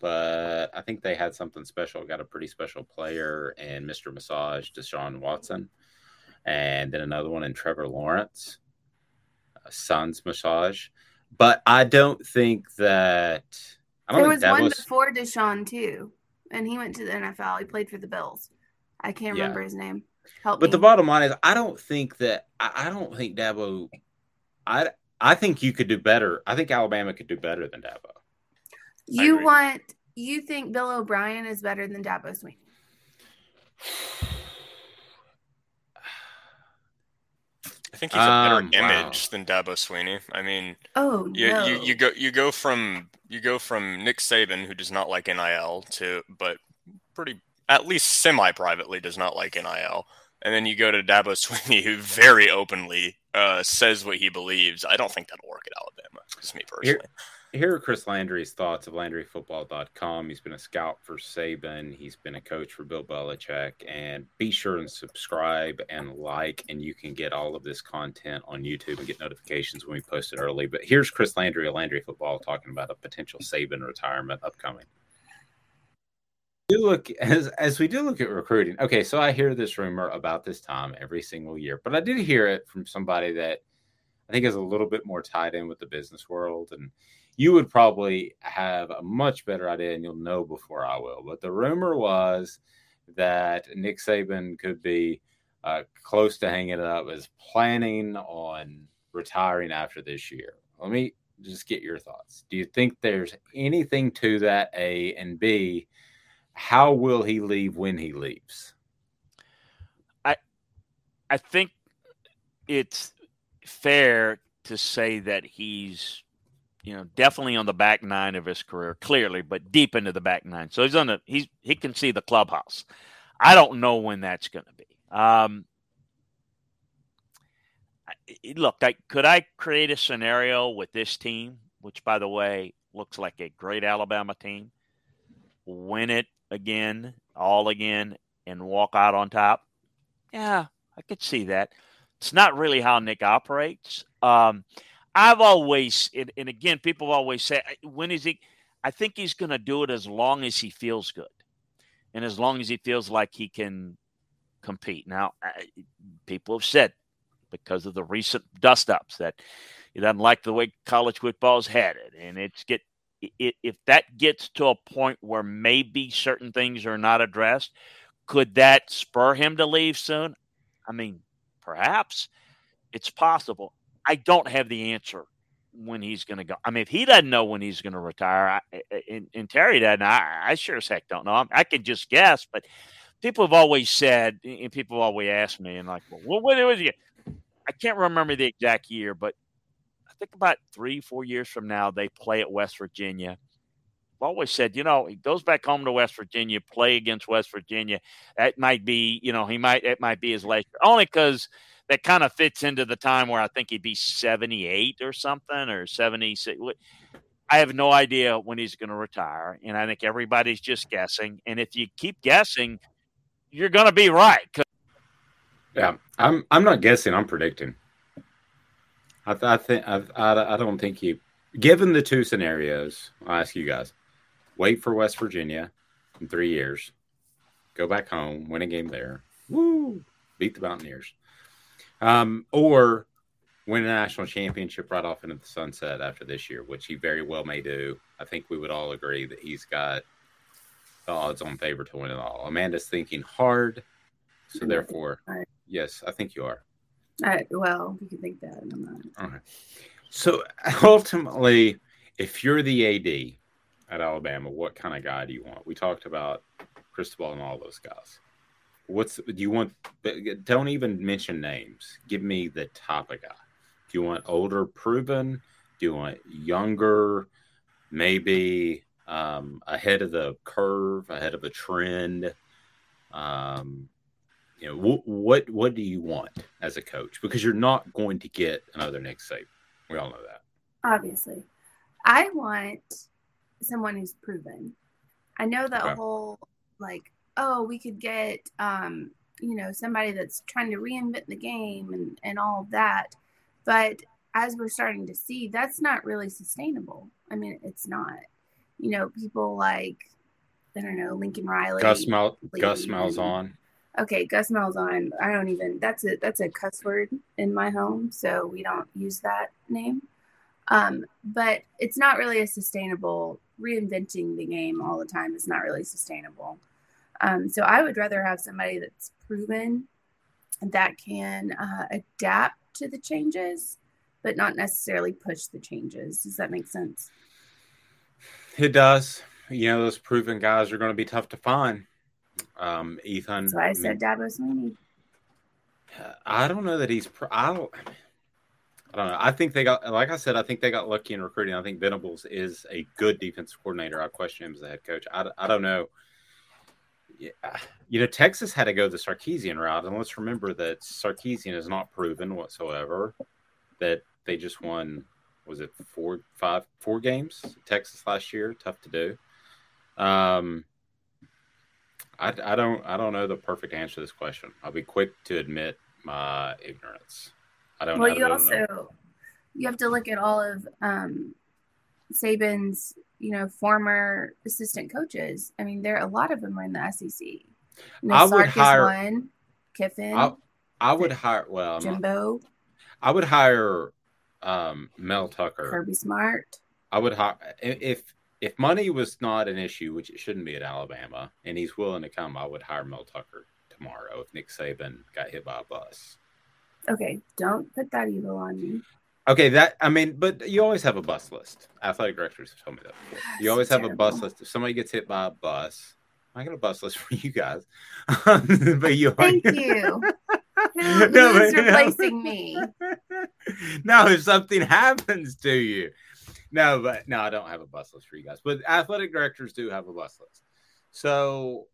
but I think they had something special. Got a pretty special player in Mr. Massage, Deshaun Watson, and then another one in Trevor Lawrence, uh, Son's Massage. But I don't think that. I don't there was one was... before Deshaun too, and he went to the NFL. He played for the Bills. I can't yeah. remember his name. Help but me. the bottom line is, I don't think that I, I, don't think Dabo. I I think you could do better. I think Alabama could do better than Dabo. You want you think Bill O'Brien is better than Dabo Swinney? <sighs> I think he's a better um, image wow. than Dabo Swinney. I mean, oh you, no. you you go you go from you go from Nick Saban, who does not like NIL, to but pretty at least semi privately does not like NIL. And then you go to Dabo <laughs> Swinney, who very openly uh, says what he believes. I don't think that'll work at Alabama. Just me personally. Here, here are Chris Landry's thoughts of LandryFootball.com. He's been a scout for Saban. He's been a coach for Bill Belichick. And be sure and subscribe and like, and you can get all of this content on YouTube and get notifications when we post it early. But here's Chris Landry of Landry Football talking about a potential Saban retirement upcoming do look as as we do look at recruiting. Okay, so I hear this rumor about this time every single year, but I did hear it from somebody that I think is a little bit more tied in with the business world, and you would probably have a much better idea, and you'll know before I will. But the rumor was that Nick Saban could be uh, close to hanging it up, is planning on retiring after this year. Let me just get your thoughts. Do you think there's anything to that? A and B how will he leave when he leaves? I I think it's fair to say that he's you know definitely on the back nine of his career clearly but deep into the back nine so he's on the he's he can see the clubhouse i don't know when that's going to be um look I, could i create a scenario with this team which by the way looks like a great alabama team win it again, all again, and walk out on top. Yeah, I could see that. It's not really how Nick operates. Um, I've always, and, and again, people always say, when is he? I think he's going to do it as long as he feels good, and as long as he feels like he can compete. Now, people have said because of the recent dust ups that he doesn't like the way college football's headed, and it's get if that gets to a point where maybe certain things are not addressed, could that spur him to leave soon? I mean, perhaps it's possible. I don't have the answer when he's going to go. I mean, if he doesn't know when he's going to retire, I, and, and, Terry doesn't, I, I, sure as heck don't know. I, I could just guess, but people have always said, and people always asked me, and like, well, what was he? I can't remember the exact year, but I think about three, four years from now, they play at West Virginia. Always said, you know, he goes back home to West Virginia, play against West Virginia. That might be, you know, he might, it might be his last only because that kind of fits into the time where I think he'd be 78 or something or 76. I have no idea when he's going to retire. And I think everybody's just guessing. And if you keep guessing, you're going to be right. Yeah, I'm. I'm not guessing. I'm predicting. I, th- I think I, I, I don't think you. Given the two scenarios, I'll ask you guys: wait for West Virginia in three years, go back home, win a game there, woo, beat the Mountaineers, um, or win a national championship right off into the sunset after this year, which he very well may do. I think we would all agree that he's got the odds on favor to win it all. Amanda's thinking hard, so therefore, yes, I think you are. I, well, you can think that. I'm not. Okay. So <laughs> ultimately, if you're the AD at Alabama, what kind of guy do you want? We talked about Cristobal and all those guys. What's do you want? Don't even mention names. Give me the type of guy. Do you want older, proven? Do you want younger? Maybe um, ahead of the curve, ahead of a trend. Um, you know, wh- what what do you want as a coach? Because you're not going to get another Nick Saban. We all know that. Obviously, I want someone who's proven. I know that Okay. whole like, oh, we could get um, you know, somebody that's trying to reinvent the game and and all of that, but as we're starting to see, that's not really sustainable. I mean, it's not. You know, people like I don't know Lincoln Riley, Gus Mal- Lee, Gus Malzahn. Okay, Gus Malzahn. I don't even. That's a that's a cuss word in my home, so we don't use that name. Um, but it's not really a sustainable reinventing the game all the time is not really sustainable. Um, so I would rather have somebody that's proven that can uh, adapt to the changes, but not necessarily push the changes. Does that make sense? It does. You know, those proven guys are going to be tough to find. Um, Ethan. That's why I said Dabo Swinney. I don't know that he's. Pro- I don't. I don't know. I think they got, like I said, I think they got lucky in recruiting. I think Venables is a good defensive coordinator. I question him as a head coach. I, I don't know. Yeah, you know, Texas had to go the Sarkisian route, and let's remember that Sarkisian is not proven whatsoever. That they just won, was it four, five, four games? Texas last year, tough to do. Um, I, I don't I don't know the perfect answer to this question. I'll be quick to admit my ignorance. I don't. Well, I you don't also know. you have to look at all of um, Saban's, you know, former assistant coaches. I mean, there are a lot of them are in the SEC. You know, I would hire- one, Kiffin, I, I would hire. Well, Jimbo, I would hire um, Mel Tucker. Kirby Smart. I would hire if if money was not an issue, which it shouldn't be at Alabama, and he's willing to come. I would hire Mel Tucker tomorrow if Nick Saban got hit by a bus. Okay, don't put that evil on me. Okay, that I mean, but you always have a bus list. Athletic directors have told me that <sighs> before. You always have a bus list. If somebody gets hit by a bus, I got a bus list <laughs> for you guys. <laughs> but you Thank you. <laughs> Who, No, who's but- replacing me? no, if something happens to you. No, but no, I don't have a bus list for you guys. But athletic directors do have a bus list. So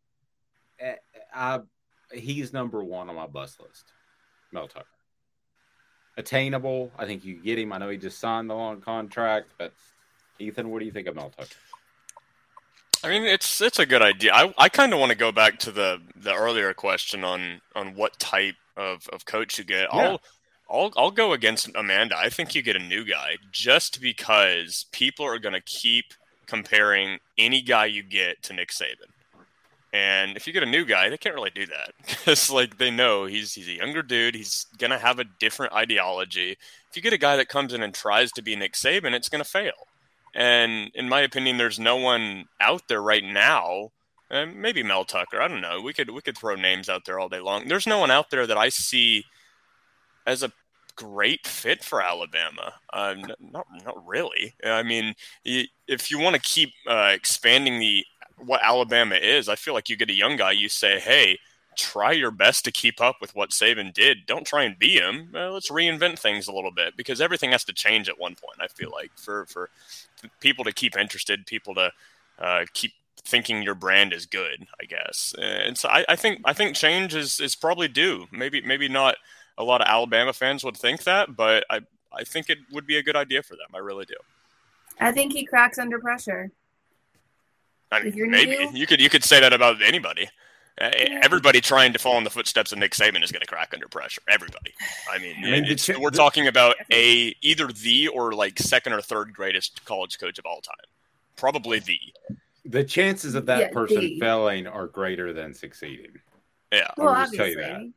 eh, I, he's number one on my bus list. Mel Tucker. Attainable. I think you get him. I know he just signed the long contract, but Ethan, what do you think of Mel Tucker? I mean, it's it's a good idea. I, I kind of want to go back to the the earlier question on on what type of, of coach you get. Yeah. I'll I'll I'll go against Amanda. I think you get a new guy just because people are going to keep comparing any guy you get to Nick Saban. And if you get a new guy, they can't really do that <laughs> because like they know he's he's a younger dude. He's gonna have a different ideology. If you get a guy that comes in and tries to be Nick Saban, it's gonna fail. And in my opinion, there's no one out there right now. Uh, maybe Mel Tucker. I don't know. We could we could throw names out there all day long. There's no one out there that I see as a great fit for Alabama. Uh, not not really. I mean, if you want to keep uh, expanding the what Alabama is, I feel like you get a young guy. You say, hey. Try your best to keep up with what Saban did. Don't try and be him. Uh, let's reinvent things a little bit because everything has to change at one point. I feel like for for people to keep interested, people to uh, keep thinking your brand is good, I guess. And so I, I think I think change is, is probably due. Maybe maybe not a lot of Alabama fans would think that, but I I think it would be a good idea for them. I really do. I think he cracks under pressure. I mean, maybe new- you could you could say that about anybody. Uh, Everybody trying to follow in the footsteps of Nick Saban is going to crack under pressure. Everybody. I mean, I mean, the it's, ch- we're talking about a either the or like second or third greatest college coach of all time. Probably the. The chances of that Yeah, person the- failing are greater than succeeding. Yeah. I will just tell you that.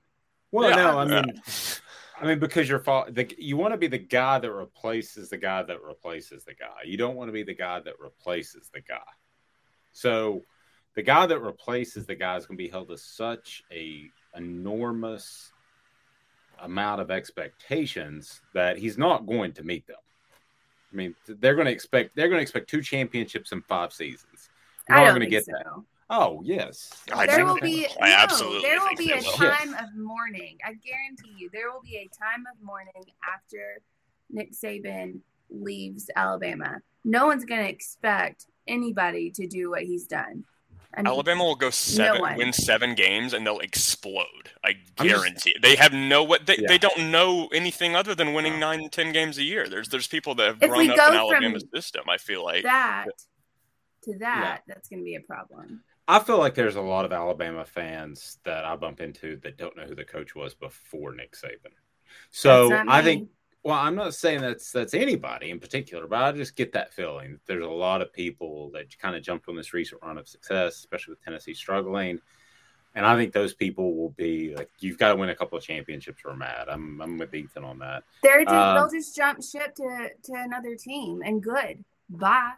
Well, Yeah, no, I yeah. mean, I mean because you're fa- the, you want to be the guy that replaces the guy that replaces the guy. You don't want to be the guy that replaces the guy. So, the guy that replaces the guy is going to be held to such a enormous amount of expectations that he's not going to meet them. I mean, they're going to expect they're going to expect two championships in five seasons. You're not going to think get that. Oh yes, I there will be will. I no, absolutely there will be a will. time of mourning. I guarantee you, there will be a time of mourning after Nick Saban leaves Alabama. No one's going to expect anybody to do what he's done. I mean, Alabama will go seven, one. win seven games, and they'll explode. I I'm just- guarantee. it. They have no what they, Yeah. they don't know anything other than winning nine, ten games a year. There's there's people that have If grown up in from Alabama's system. I feel like that to that, that's going to be a problem. I feel like there's a lot of Alabama fans that I bump into that don't know who the coach was before Nick Saban. So I think, well, I'm not saying that's that's anybody in particular, but I just get that feeling. There's a lot of people that kind of jumped on this recent run of success, especially with Tennessee struggling. And I think those people will be like, you've got to win a couple of championships or mad. I'm I'm with Ethan on that. They're just, Um, they'll just jump ship to to another team and good. Bye.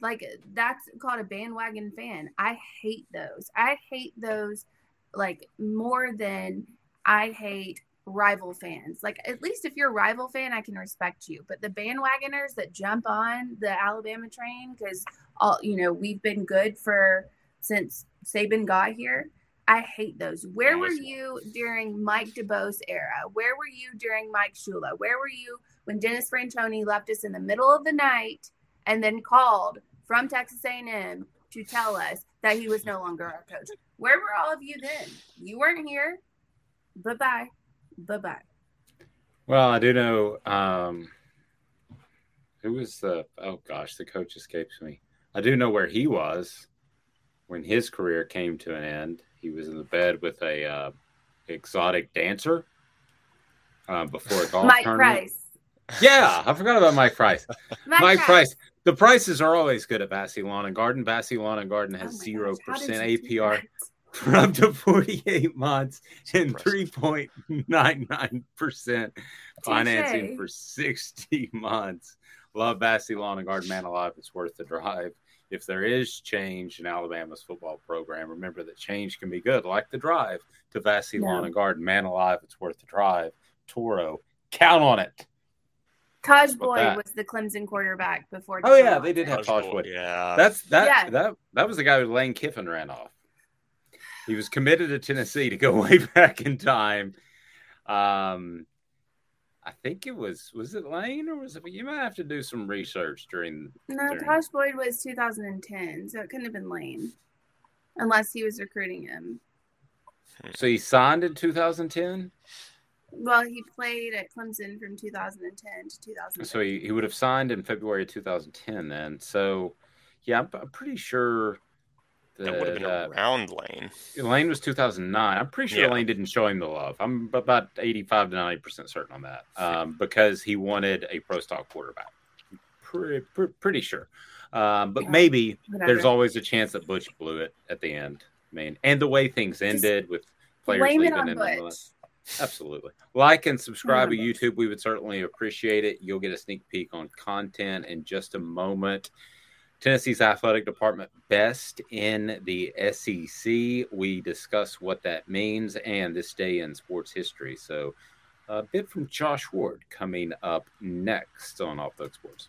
Like that's called a bandwagon fan. I hate those. I hate those like more than I hate rival fans. Like at least if you're a rival fan, I can respect you. But the bandwagoners that jump on the Alabama train because all you know we've been good for since Saban got here. I hate those. Where were you during Mike DuBose era? Where were you during Mike Shula? Where were you when Dennis Franchione left us in the middle of the night and then called from Texas A&M to tell us that he was no longer our coach? Where were all of you then? You weren't here. Bye bye. Bye bye. Well, I do know um, who was the oh gosh, the coach escapes me. I do know where he was when his career came to an end. He was in the bed with a uh, exotic dancer uh, before a golf Mike tournament. Price. Yeah, I forgot about Mike Price. <laughs> Mike Mike, Price. Price. The prices are always good at Vassy Lawn and Garden. Vassy Lawn and Garden has Oh zero percent APR? For up to 48 months and 3.99% financing for 60 <laughs> months. Love Vassy Lawn and Garden Man Alive. It's worth the drive. If there is change in Alabama's football program, remember that change can be good, like the drive to Vassy No. Lawn and Garden. Man Alive, it's worth the drive. Toro, count on it. Taj about Boyd that? was the Clemson quarterback before. Oh yeah, they did have Lions. Tajh Boyd, yeah. That's that Yeah. that that was the guy who Lane Kiffin ran off. He was committed to Tennessee to go <laughs> way back in time. Um, I think it was was it Lane or was it? You might have to do some research during. No, during Tajh Boyd was 2010, so it couldn't have been Lane, unless he was recruiting him. so he signed in 2010. Well, he played at Clemson from 2010 to 2000. So he, he would have signed in February of 2010 then. So yeah, I'm, I'm pretty sure that, that would have been uh, around Lane. Lane was 2009. I'm pretty sure Yeah. Lane didn't show him the love. I'm about 85 to 90 percent certain on that um, because he wanted a pro stock quarterback. Pretty, pretty sure. Um, but Yeah, maybe whatever. there's always a chance that Butch blew it at the end. I mean, and the way things ended with players Blame it leaving on and all. Butch. Absolutely. Like and subscribe to YouTube. We would certainly appreciate it. You'll get a sneak peek on content in just a moment. Tennessee's athletic department best in the SEC. We discuss what that means and this day in sports history. So, a bit from Josh Ward coming up next on Off the Sports.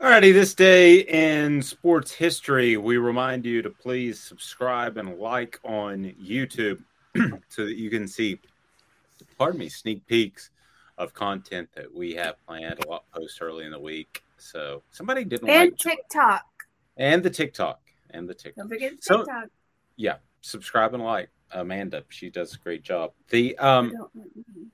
Alrighty, this day in sports history, we remind you to please subscribe and like on YouTube <clears throat> so that you can see, pardon me, sneak peeks of content that we have planned. A lot post early in the week. So somebody didn't and like TikTok. and the TikTok and the TikTok. Don't forget So- TikTok. Yeah, subscribe and like Amanda. She does a great job. The um, Don't let me.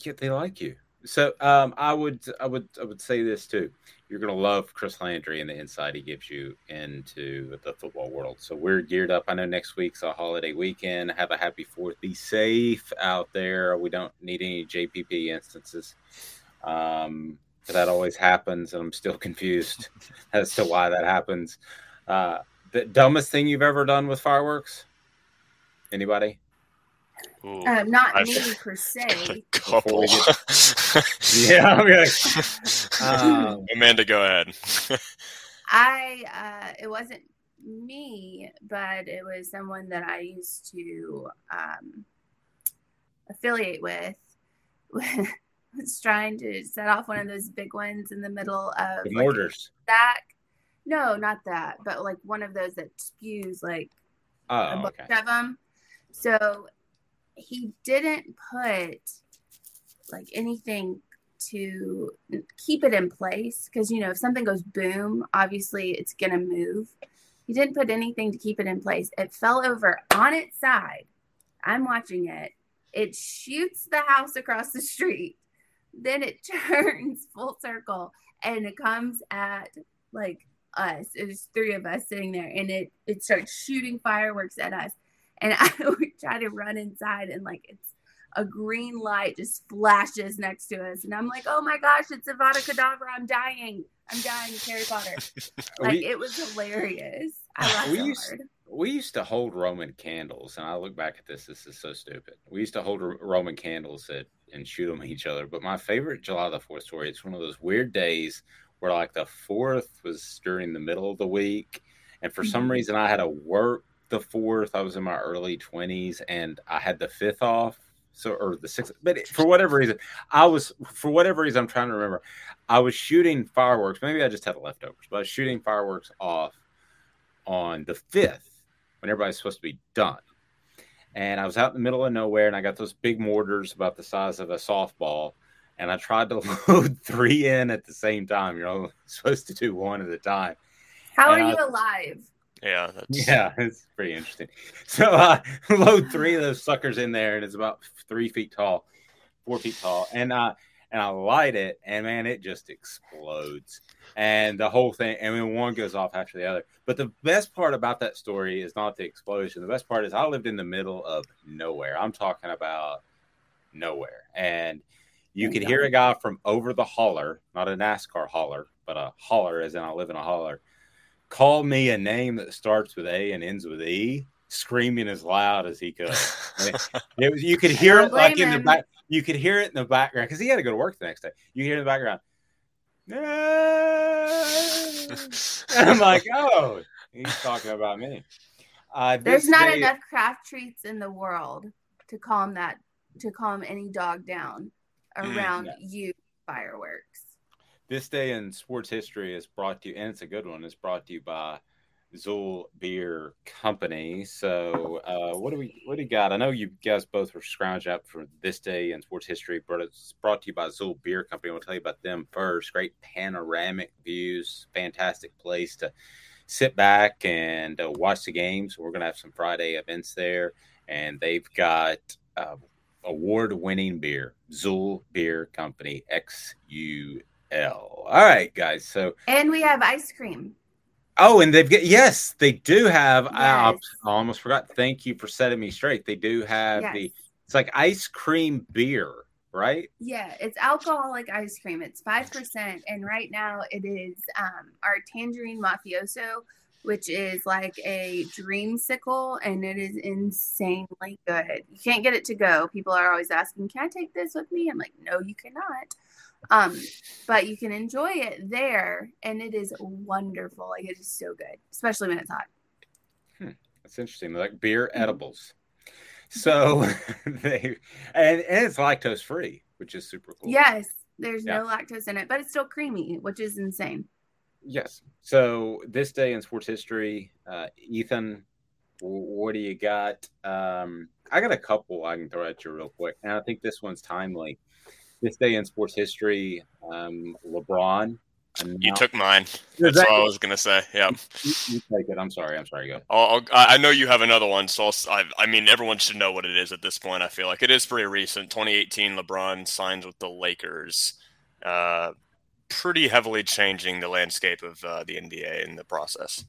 yeah, they like you. So um, I would I would I would say this too. You're gonna love Chris Landry and the insight he gives you into the football world. So we're geared up. I know next week's a holiday weekend. Have a happy Fourth. Be safe out there. We don't need any JPP instances. Um, that always happens, and I'm still <laughs> confused as to why that happens. Uh, the dumbest thing you've ever done with fireworks? Anybody? Ooh, Um, not I've- me <laughs> per se. <laughs> couple. <laughs> Yeah, I'm like, um, Amanda, go ahead. I uh, it wasn't me, but it was someone that I used to um, affiliate with. was trying to set off one of those big ones in the middle of the like, mortars. stack. No, not that, but like one of those that spews like a Oh, bunch okay. of them. So he didn't put like anything to keep it in place because you know if something goes boom, obviously it's gonna move. He didn't put anything to keep it in place. It fell over on its side. I'm watching it. It shoots the house across the street. Then it <laughs> turns full circle and it comes at like us. It was three of us sitting there and it it starts shooting fireworks at us. And <laughs> I would try to run inside and like it's a green light just flashes next to us. And I'm like, oh my gosh, it's Avada Kedavra. I'm dying. I'm dying. It's Harry Potter. <laughs> Like We- it was hilarious. I <laughs> laughed we so used, hard. we used to hold Roman candles, and I look back at this. This is so stupid. We used to hold Roman candles at, and shoot them at each other. But my favorite July the Fourth story. It's one of those weird days where like the fourth was during the middle of the week, and for some Mhm. reason I had to work the fourth. I was in my early twenties, and I had the fifth off. So or the sixth, but it- for whatever reason, I was for whatever reason I'm trying to remember. I was shooting fireworks. Maybe I just had leftovers, but I was shooting fireworks off on the fifth when everybody's supposed to be done. And I was out in the middle of nowhere, and I got those big mortars about the size of a softball, and I tried to <laughs> load three in at the same time. You're only <laughs> supposed to do one at a time. How are And I- you alive? Yeah, that's Yeah, <laughs> it's pretty interesting. So I uh, <laughs> load three of those suckers in there, and it's about three feet tall, four feet tall, and I and I light it, and man, it just explodes, and the whole thing. And then one goes off after the other. But the best part about that story is not the explosion. The best part is I lived in the middle of nowhere. I'm talking about nowhere, and you oh, could hear a guy from over the holler, not a NASCAR holler, but a holler, as in I live in a holler call me a name that starts with A and ends with E, screaming as loud as he could. It- <laughs> it was, you could hear it like in the back. You could hear it in the background because he had to go to work the next day. You hear in the background. <laughs> <laughs> And I'm like, oh, he's talking about me. Uh, There's not day- enough craft treats in the world to calm that to calm any dog down Mm, around yeah. you fireworks. This day in sports history is brought to you, and it's a good one. It's brought to you by XUL Beer Company. So, uh, what do we what do you got? I know you guys both were scrounged up for this day in sports history, but it's brought to you by XUL Beer Company. I'll tell you about them first. Great panoramic views, fantastic place to sit back and uh, watch the games. We're gonna have some Friday events there, and they've got. Uh, award-winning beer, XUL Beer Company, X U hell. All right, guys. So And we have ice cream. Oh, and they've got yes, they do have. I I almost forgot. Thank you for setting me straight. They do have Yes. the. It's like ice cream beer, right? Yeah, it's alcoholic ice cream. It's five percent, and right now it is um, our tangerine mafioso, which is like a dreamsicle, and it is insanely good. You can't get it to go. People are always asking, "Can I take this with me?" I'm like, "No, you cannot." Um, but you can enjoy it there, and it is wonderful. Like it is so good, especially when it's hot. That's interesting. They're like beer edibles. So <laughs> they and, and it's lactose free, which is super cool. Yes, there's Yeah. no lactose in it, but it's still creamy, which is insane. Yes. So this day in sports history, uh, Ethan, what do you got? Um, I got a couple I can throw at you real quick, and I think this one's timely. This day in sports history, um, LeBron. You took mine. That's that- what I was gonna say. Yeah. You, you take it. I'm sorry. I'm sorry. Go. I'll, I'll, I know you have another one, so I, I mean, everyone should know what it is at this point. I feel like it is pretty recent. 2018, LeBron signs with the Lakers, uh, pretty heavily changing the landscape of uh, the NBA in the process.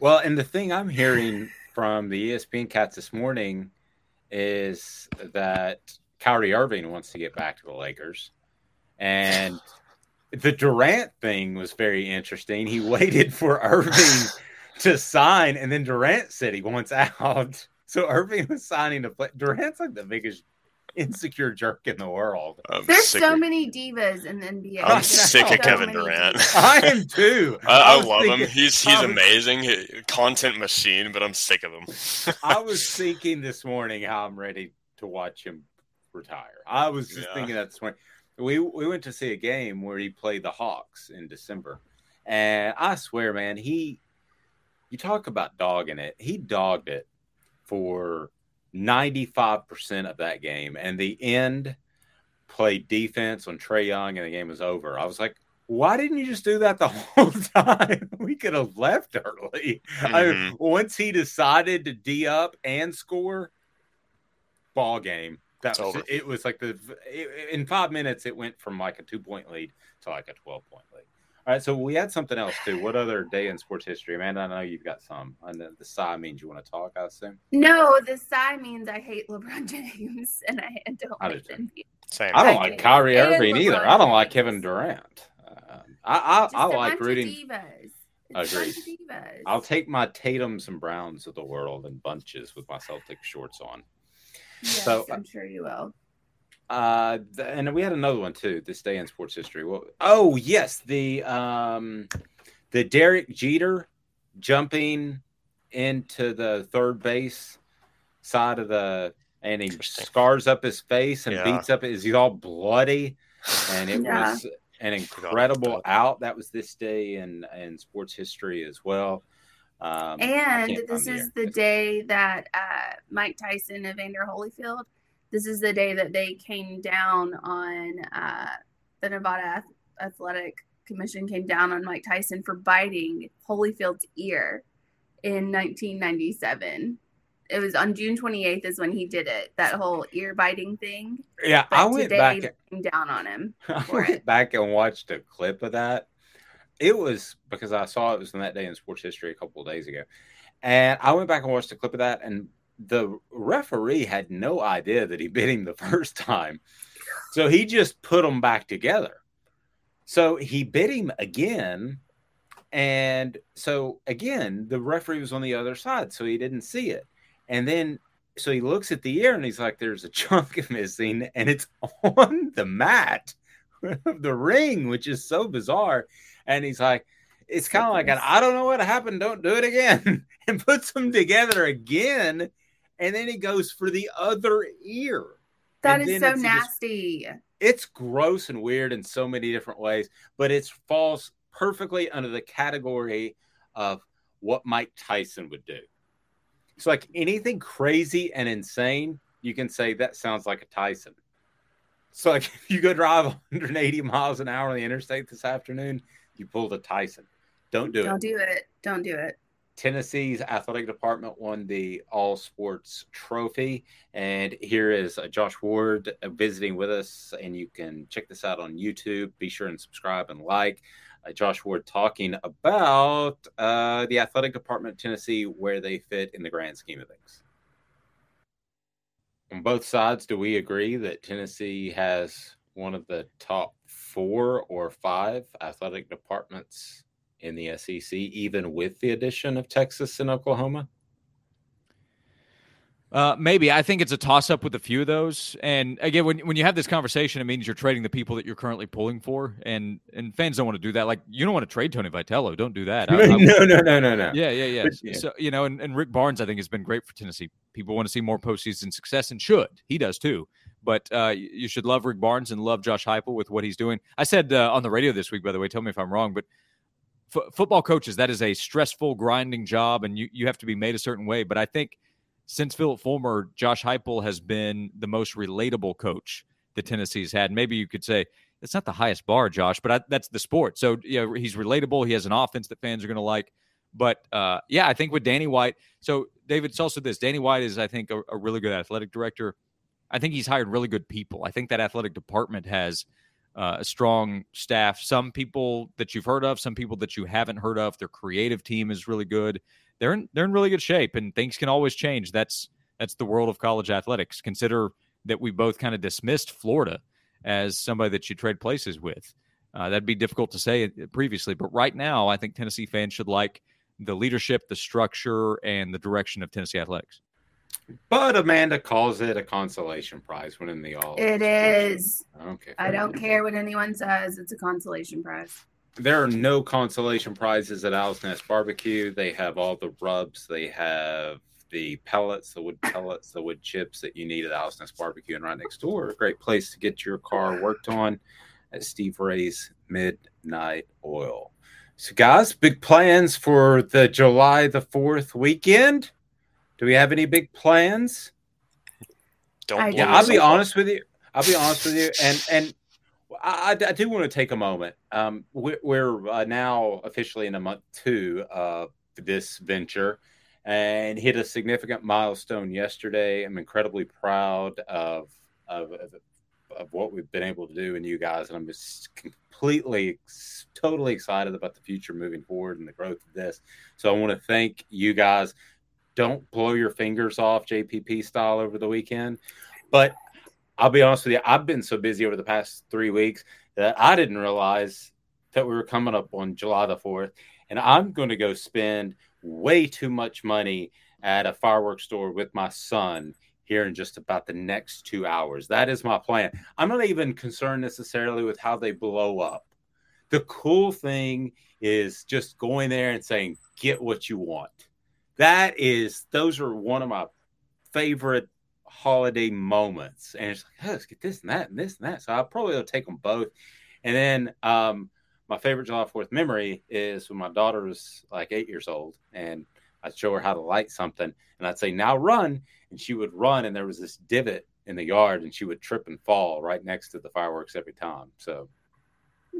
Well, and the thing I'm hearing from the ESPN cats this morning is that Kyrie Irving wants to get back to the Lakers. And the Durant thing was very interesting. He <laughs> waited for Irving to sign, and then Durant said he wants out. <laughs> So Irving was signing to play. Durant's like the biggest insecure jerk in the world. I'm There's so of- many divas in the NBA. I'm There's sick so of Kevin many Durant. <laughs> I am too. I, I, was love him. He's he's I was- amazing. He, content machine, but I'm sick of him. I was thinking this morning how I'm ready to watch him retire. I was just Yeah. thinking that this morning. We we went to see a game where he played the Hawks in December, and I swear, man, he you talk about dogging it. He dogged it for 95 percent of that game, and the end played defense on Trae Young, and the game was over. I was like. Why didn't you just do that the <laughs> whole time? <laughs> We could have left early. I mean, Mhm. once he decided to D up and score, ball game. That was over. it. Was like the it, in five minutes it went from like a two point lead to like a twelve point lead. All right, so we had something else too. What other day in sports history, Amanda? I know you've got some. And the, the sigh means you want to talk. I assume. No, the sigh means I hate LeBron <laughs> James and I don't I like do the Same. I don't I like do. Kyrie And Irving either. LeBron I don't like Kevin Durant. Um, I I, Just I a like bunch of rooting. divas. It's Agreed. bunch of divas. I'll take my Tatum's and Browns of the world in bunches with my Celtic shorts on. Yes, so- I'm sure you will. Uh, th- and we had another one too. This day in sports history. Well, oh yes, the um, the Derek Jeter jumping into the third base side of the, and he scars up his face and Yeah. beats up. Is he's all bloody? And it Yeah. was an incredible out. That was this day in in sports history as well. Um, And this is the day that uh, Mike Tyson, Evander Holyfield, this is the day that they came down on uh, the Nevada Ath- Athletic Commission came down on Mike Tyson for biting Holyfield's ear in 1997. It was on June 28th is when he did it, that whole ear biting thing. Yeah, But I went back. came down on him. <laughs> I went it. back and watched a clip of that. It was because I saw it was in that day in sports history a couple of days ago. And I went back and watched a clip of that, and the referee had no idea that he bit him the <laughs> first time. So he just put them back together. So he bit him again. And so again, the referee was on the other side, so he didn't see it. And then so he looks at the ear and he's like, there's a chunk <laughs> missing, and it's <laughs> on the mat of the ring, which is so bizarre. And he's like, it's kind of like an I don't know what happened, don't do it again, <laughs> and puts them together again. And then he goes for the other ear. That And is so it's just- nasty. it's gross and weird in so many different ways, but it falls perfectly under the category of what Mike Tyson would do. It's like anything crazy and insane, you can say that sounds like a Tyson. So, like <laughs> if you go drive <laughs> 180 miles an hour on the interstate this afternoon, you pulled a Tyson. Don't do it. Don't it. do it. Don't do it. Tennessee's athletic department won the All Sports Trophy. And here is uh, Josh Ward uh, visiting with us. And you can check this out on YouTube. Be sure and subscribe and like. Uh, Josh Ward talking about uh, the athletic department of Tennessee, where they fit in the grand scheme of things. On both sides, do we agree that Tennessee has one of the top four or five athletic departments in the SEC, even with the addition of Texas and Oklahoma? Uh, maybe I think it's a toss up with a few of those. And again, when when you have this conversation, it means you're trading the people that you're currently pulling for, and and fans don't want to do that. Like you don't want to trade Tony Vitello. Don't do that. <laughs> I, I, no, no, no, no, no. Yeah, yeah, yeah. yeah. So you know, and, and Rick Barnes, I think, has been great for Tennessee. People want to see more postseason success, and should he does too. But uh, you should love Rick Barnes and love Josh Heupel with what he's doing. I said uh, on the radio this week, by the way. Tell me if I'm wrong, but f- football coaches that is a stressful, grinding job, and you you have to be made a certain way. But I think since Phillip Fulmer, Josh Heupel has been the most relatable coach that Tennessee's had. Maybe you could say it's not the highest bar, Josh, but I, that's the sport. So yeah, he's relatable. He has an offense that fans are going to like. But uh, yeah, I think with Danny White. So David, it's also this. Danny White is, I think, a, a really good athletic director. I think he's hired really good people. I think that athletic department has uh, a strong staff. Some people that you've heard of, some people that you haven't heard of. Their creative team is really good they're in, they're in really good shape, and things can always change. That's that's the world of college athletics. Consider that we both kind of dismissed Florida as somebody that you trade places with. Uh, that'd be difficult to say previously, but right now, I think Tennessee fans should like the leadership, the structure, and the direction of Tennessee athletics. But Amanda calls it a consolation prize winning the all. It is. Okay. I don't care what anyone says. It's a consolation prize there are no consolation prizes at Owl's Nest Barbecue. They have all the rubs. They have the pellets, the wood pellets, the wood chips that you need at Owl's Nest Barbecue. And right next door, a great place to get your car worked on at Steve Ray's Midnight Oil. So, guys, big plans for the July the 4th weekend. Do we have any big plans? Don't yeah, I'll be honest with you. I'll be honest with you. And and I, I, do want to take a moment. Um, we're, we're uh, now officially in a month two of this venture and hit a significant milestone yesterday. I'm incredibly proud of, of, of what we've been able to do and you guys. And I'm just completely, totally excited about the future moving forward and the growth of this. So I want to thank you guys. Don't blow your fingers off JPP style over the weekend. But I'll be honest with you, I've been so busy over the past three weeks that I didn't realize that we were coming up on July the 4th. And I'm going to go spend way too much money at a fireworks store with my son here in just about the next two hours. That is my plan. I'm not even concerned necessarily with how they blow up. The cool thing is just going there and saying, get what you want. That is, those are one of my favorite holiday moments. And it's like, oh, let's get this and that and this and that. So I'll probably will take them both. And then um, my favorite July 4th memory is when my daughter was like eight years old and I'd show her how to light something and I'd say, now run. And she would run and there was this divot in the yard and she would trip and fall right next to the fireworks every time. So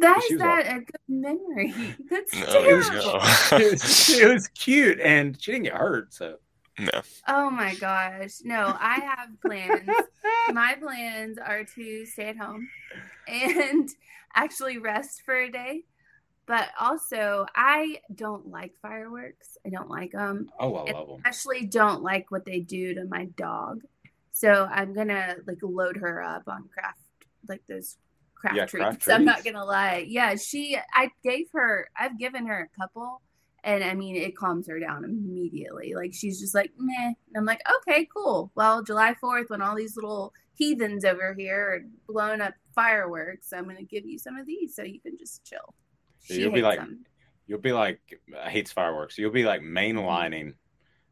that is that like, a good memory. <laughs> That's <laughs> no, it, was, <laughs> it, was, it was cute and she didn't get hurt. So no. Oh my gosh. No, I have plans. my plans are to stay at home and actually rest for a day. But also, I don't like fireworks. I don't like them. Oh, I love them. Especially don't like what they do to my dog. So I'm gonna like load her up on craft, like those craft yeah, treats. Craft I'm not gonna lie. Yeah, she. I gave her. I've given her a couple and I mean, it calms her down immediately. Like she's just like, meh. And I'm like, okay, cool. Well, July 4th, when all these little heathens over here are blowing up fireworks, I'm going to give you some of these so you can just chill. So you'll be like, them. you'll be like, hates fireworks. You'll be like mainlining.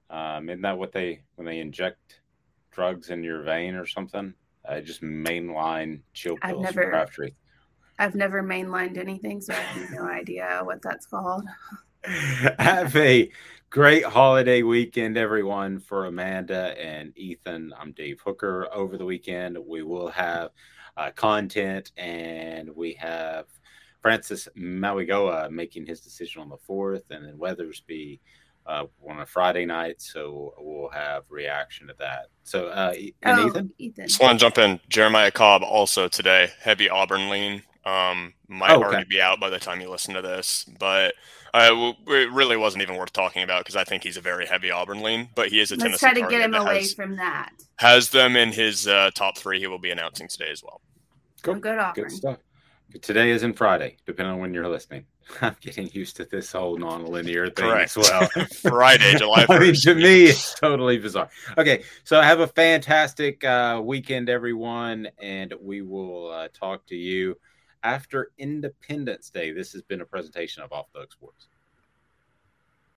Um, isn't that what they, when they inject drugs in your vein or something? Uh, just mainline chill pills I've never, craft I've never mainlined anything, so I have no idea what that's called. <laughs> Have a great holiday weekend, everyone. For Amanda and Ethan, I'm Dave Hooker. Over the weekend, we will have uh, content and we have Francis Mauigoa making his decision on the fourth, and then Weathersby uh, on a Friday night, so we'll have reaction to that. So, uh, and Oh, Ethan, Ethan. Just want to jump in. Jeremiah Cobb also today, heavy Auburn lean. Um, might Oh, okay. already be out by the time you listen to this, but uh, w- it really wasn't even worth talking about because I think he's a very heavy Auburn lean. But he is a Let's Tennessee try to get him away has, from that. has them in his uh, top three. He will be announcing today as well. Oh, good Auburn. good stuff. Today isn't Friday, depending on when you're listening. <laughs> I'm getting used to this whole non-linear thing Correct. as well. <laughs> Friday, July 1st. <laughs> I mean, to me, it's totally bizarre. Okay, so have a fantastic uh, weekend, everyone, and we will uh, talk to you after Independence Day. This has been a presentation of Off the Hook Sports.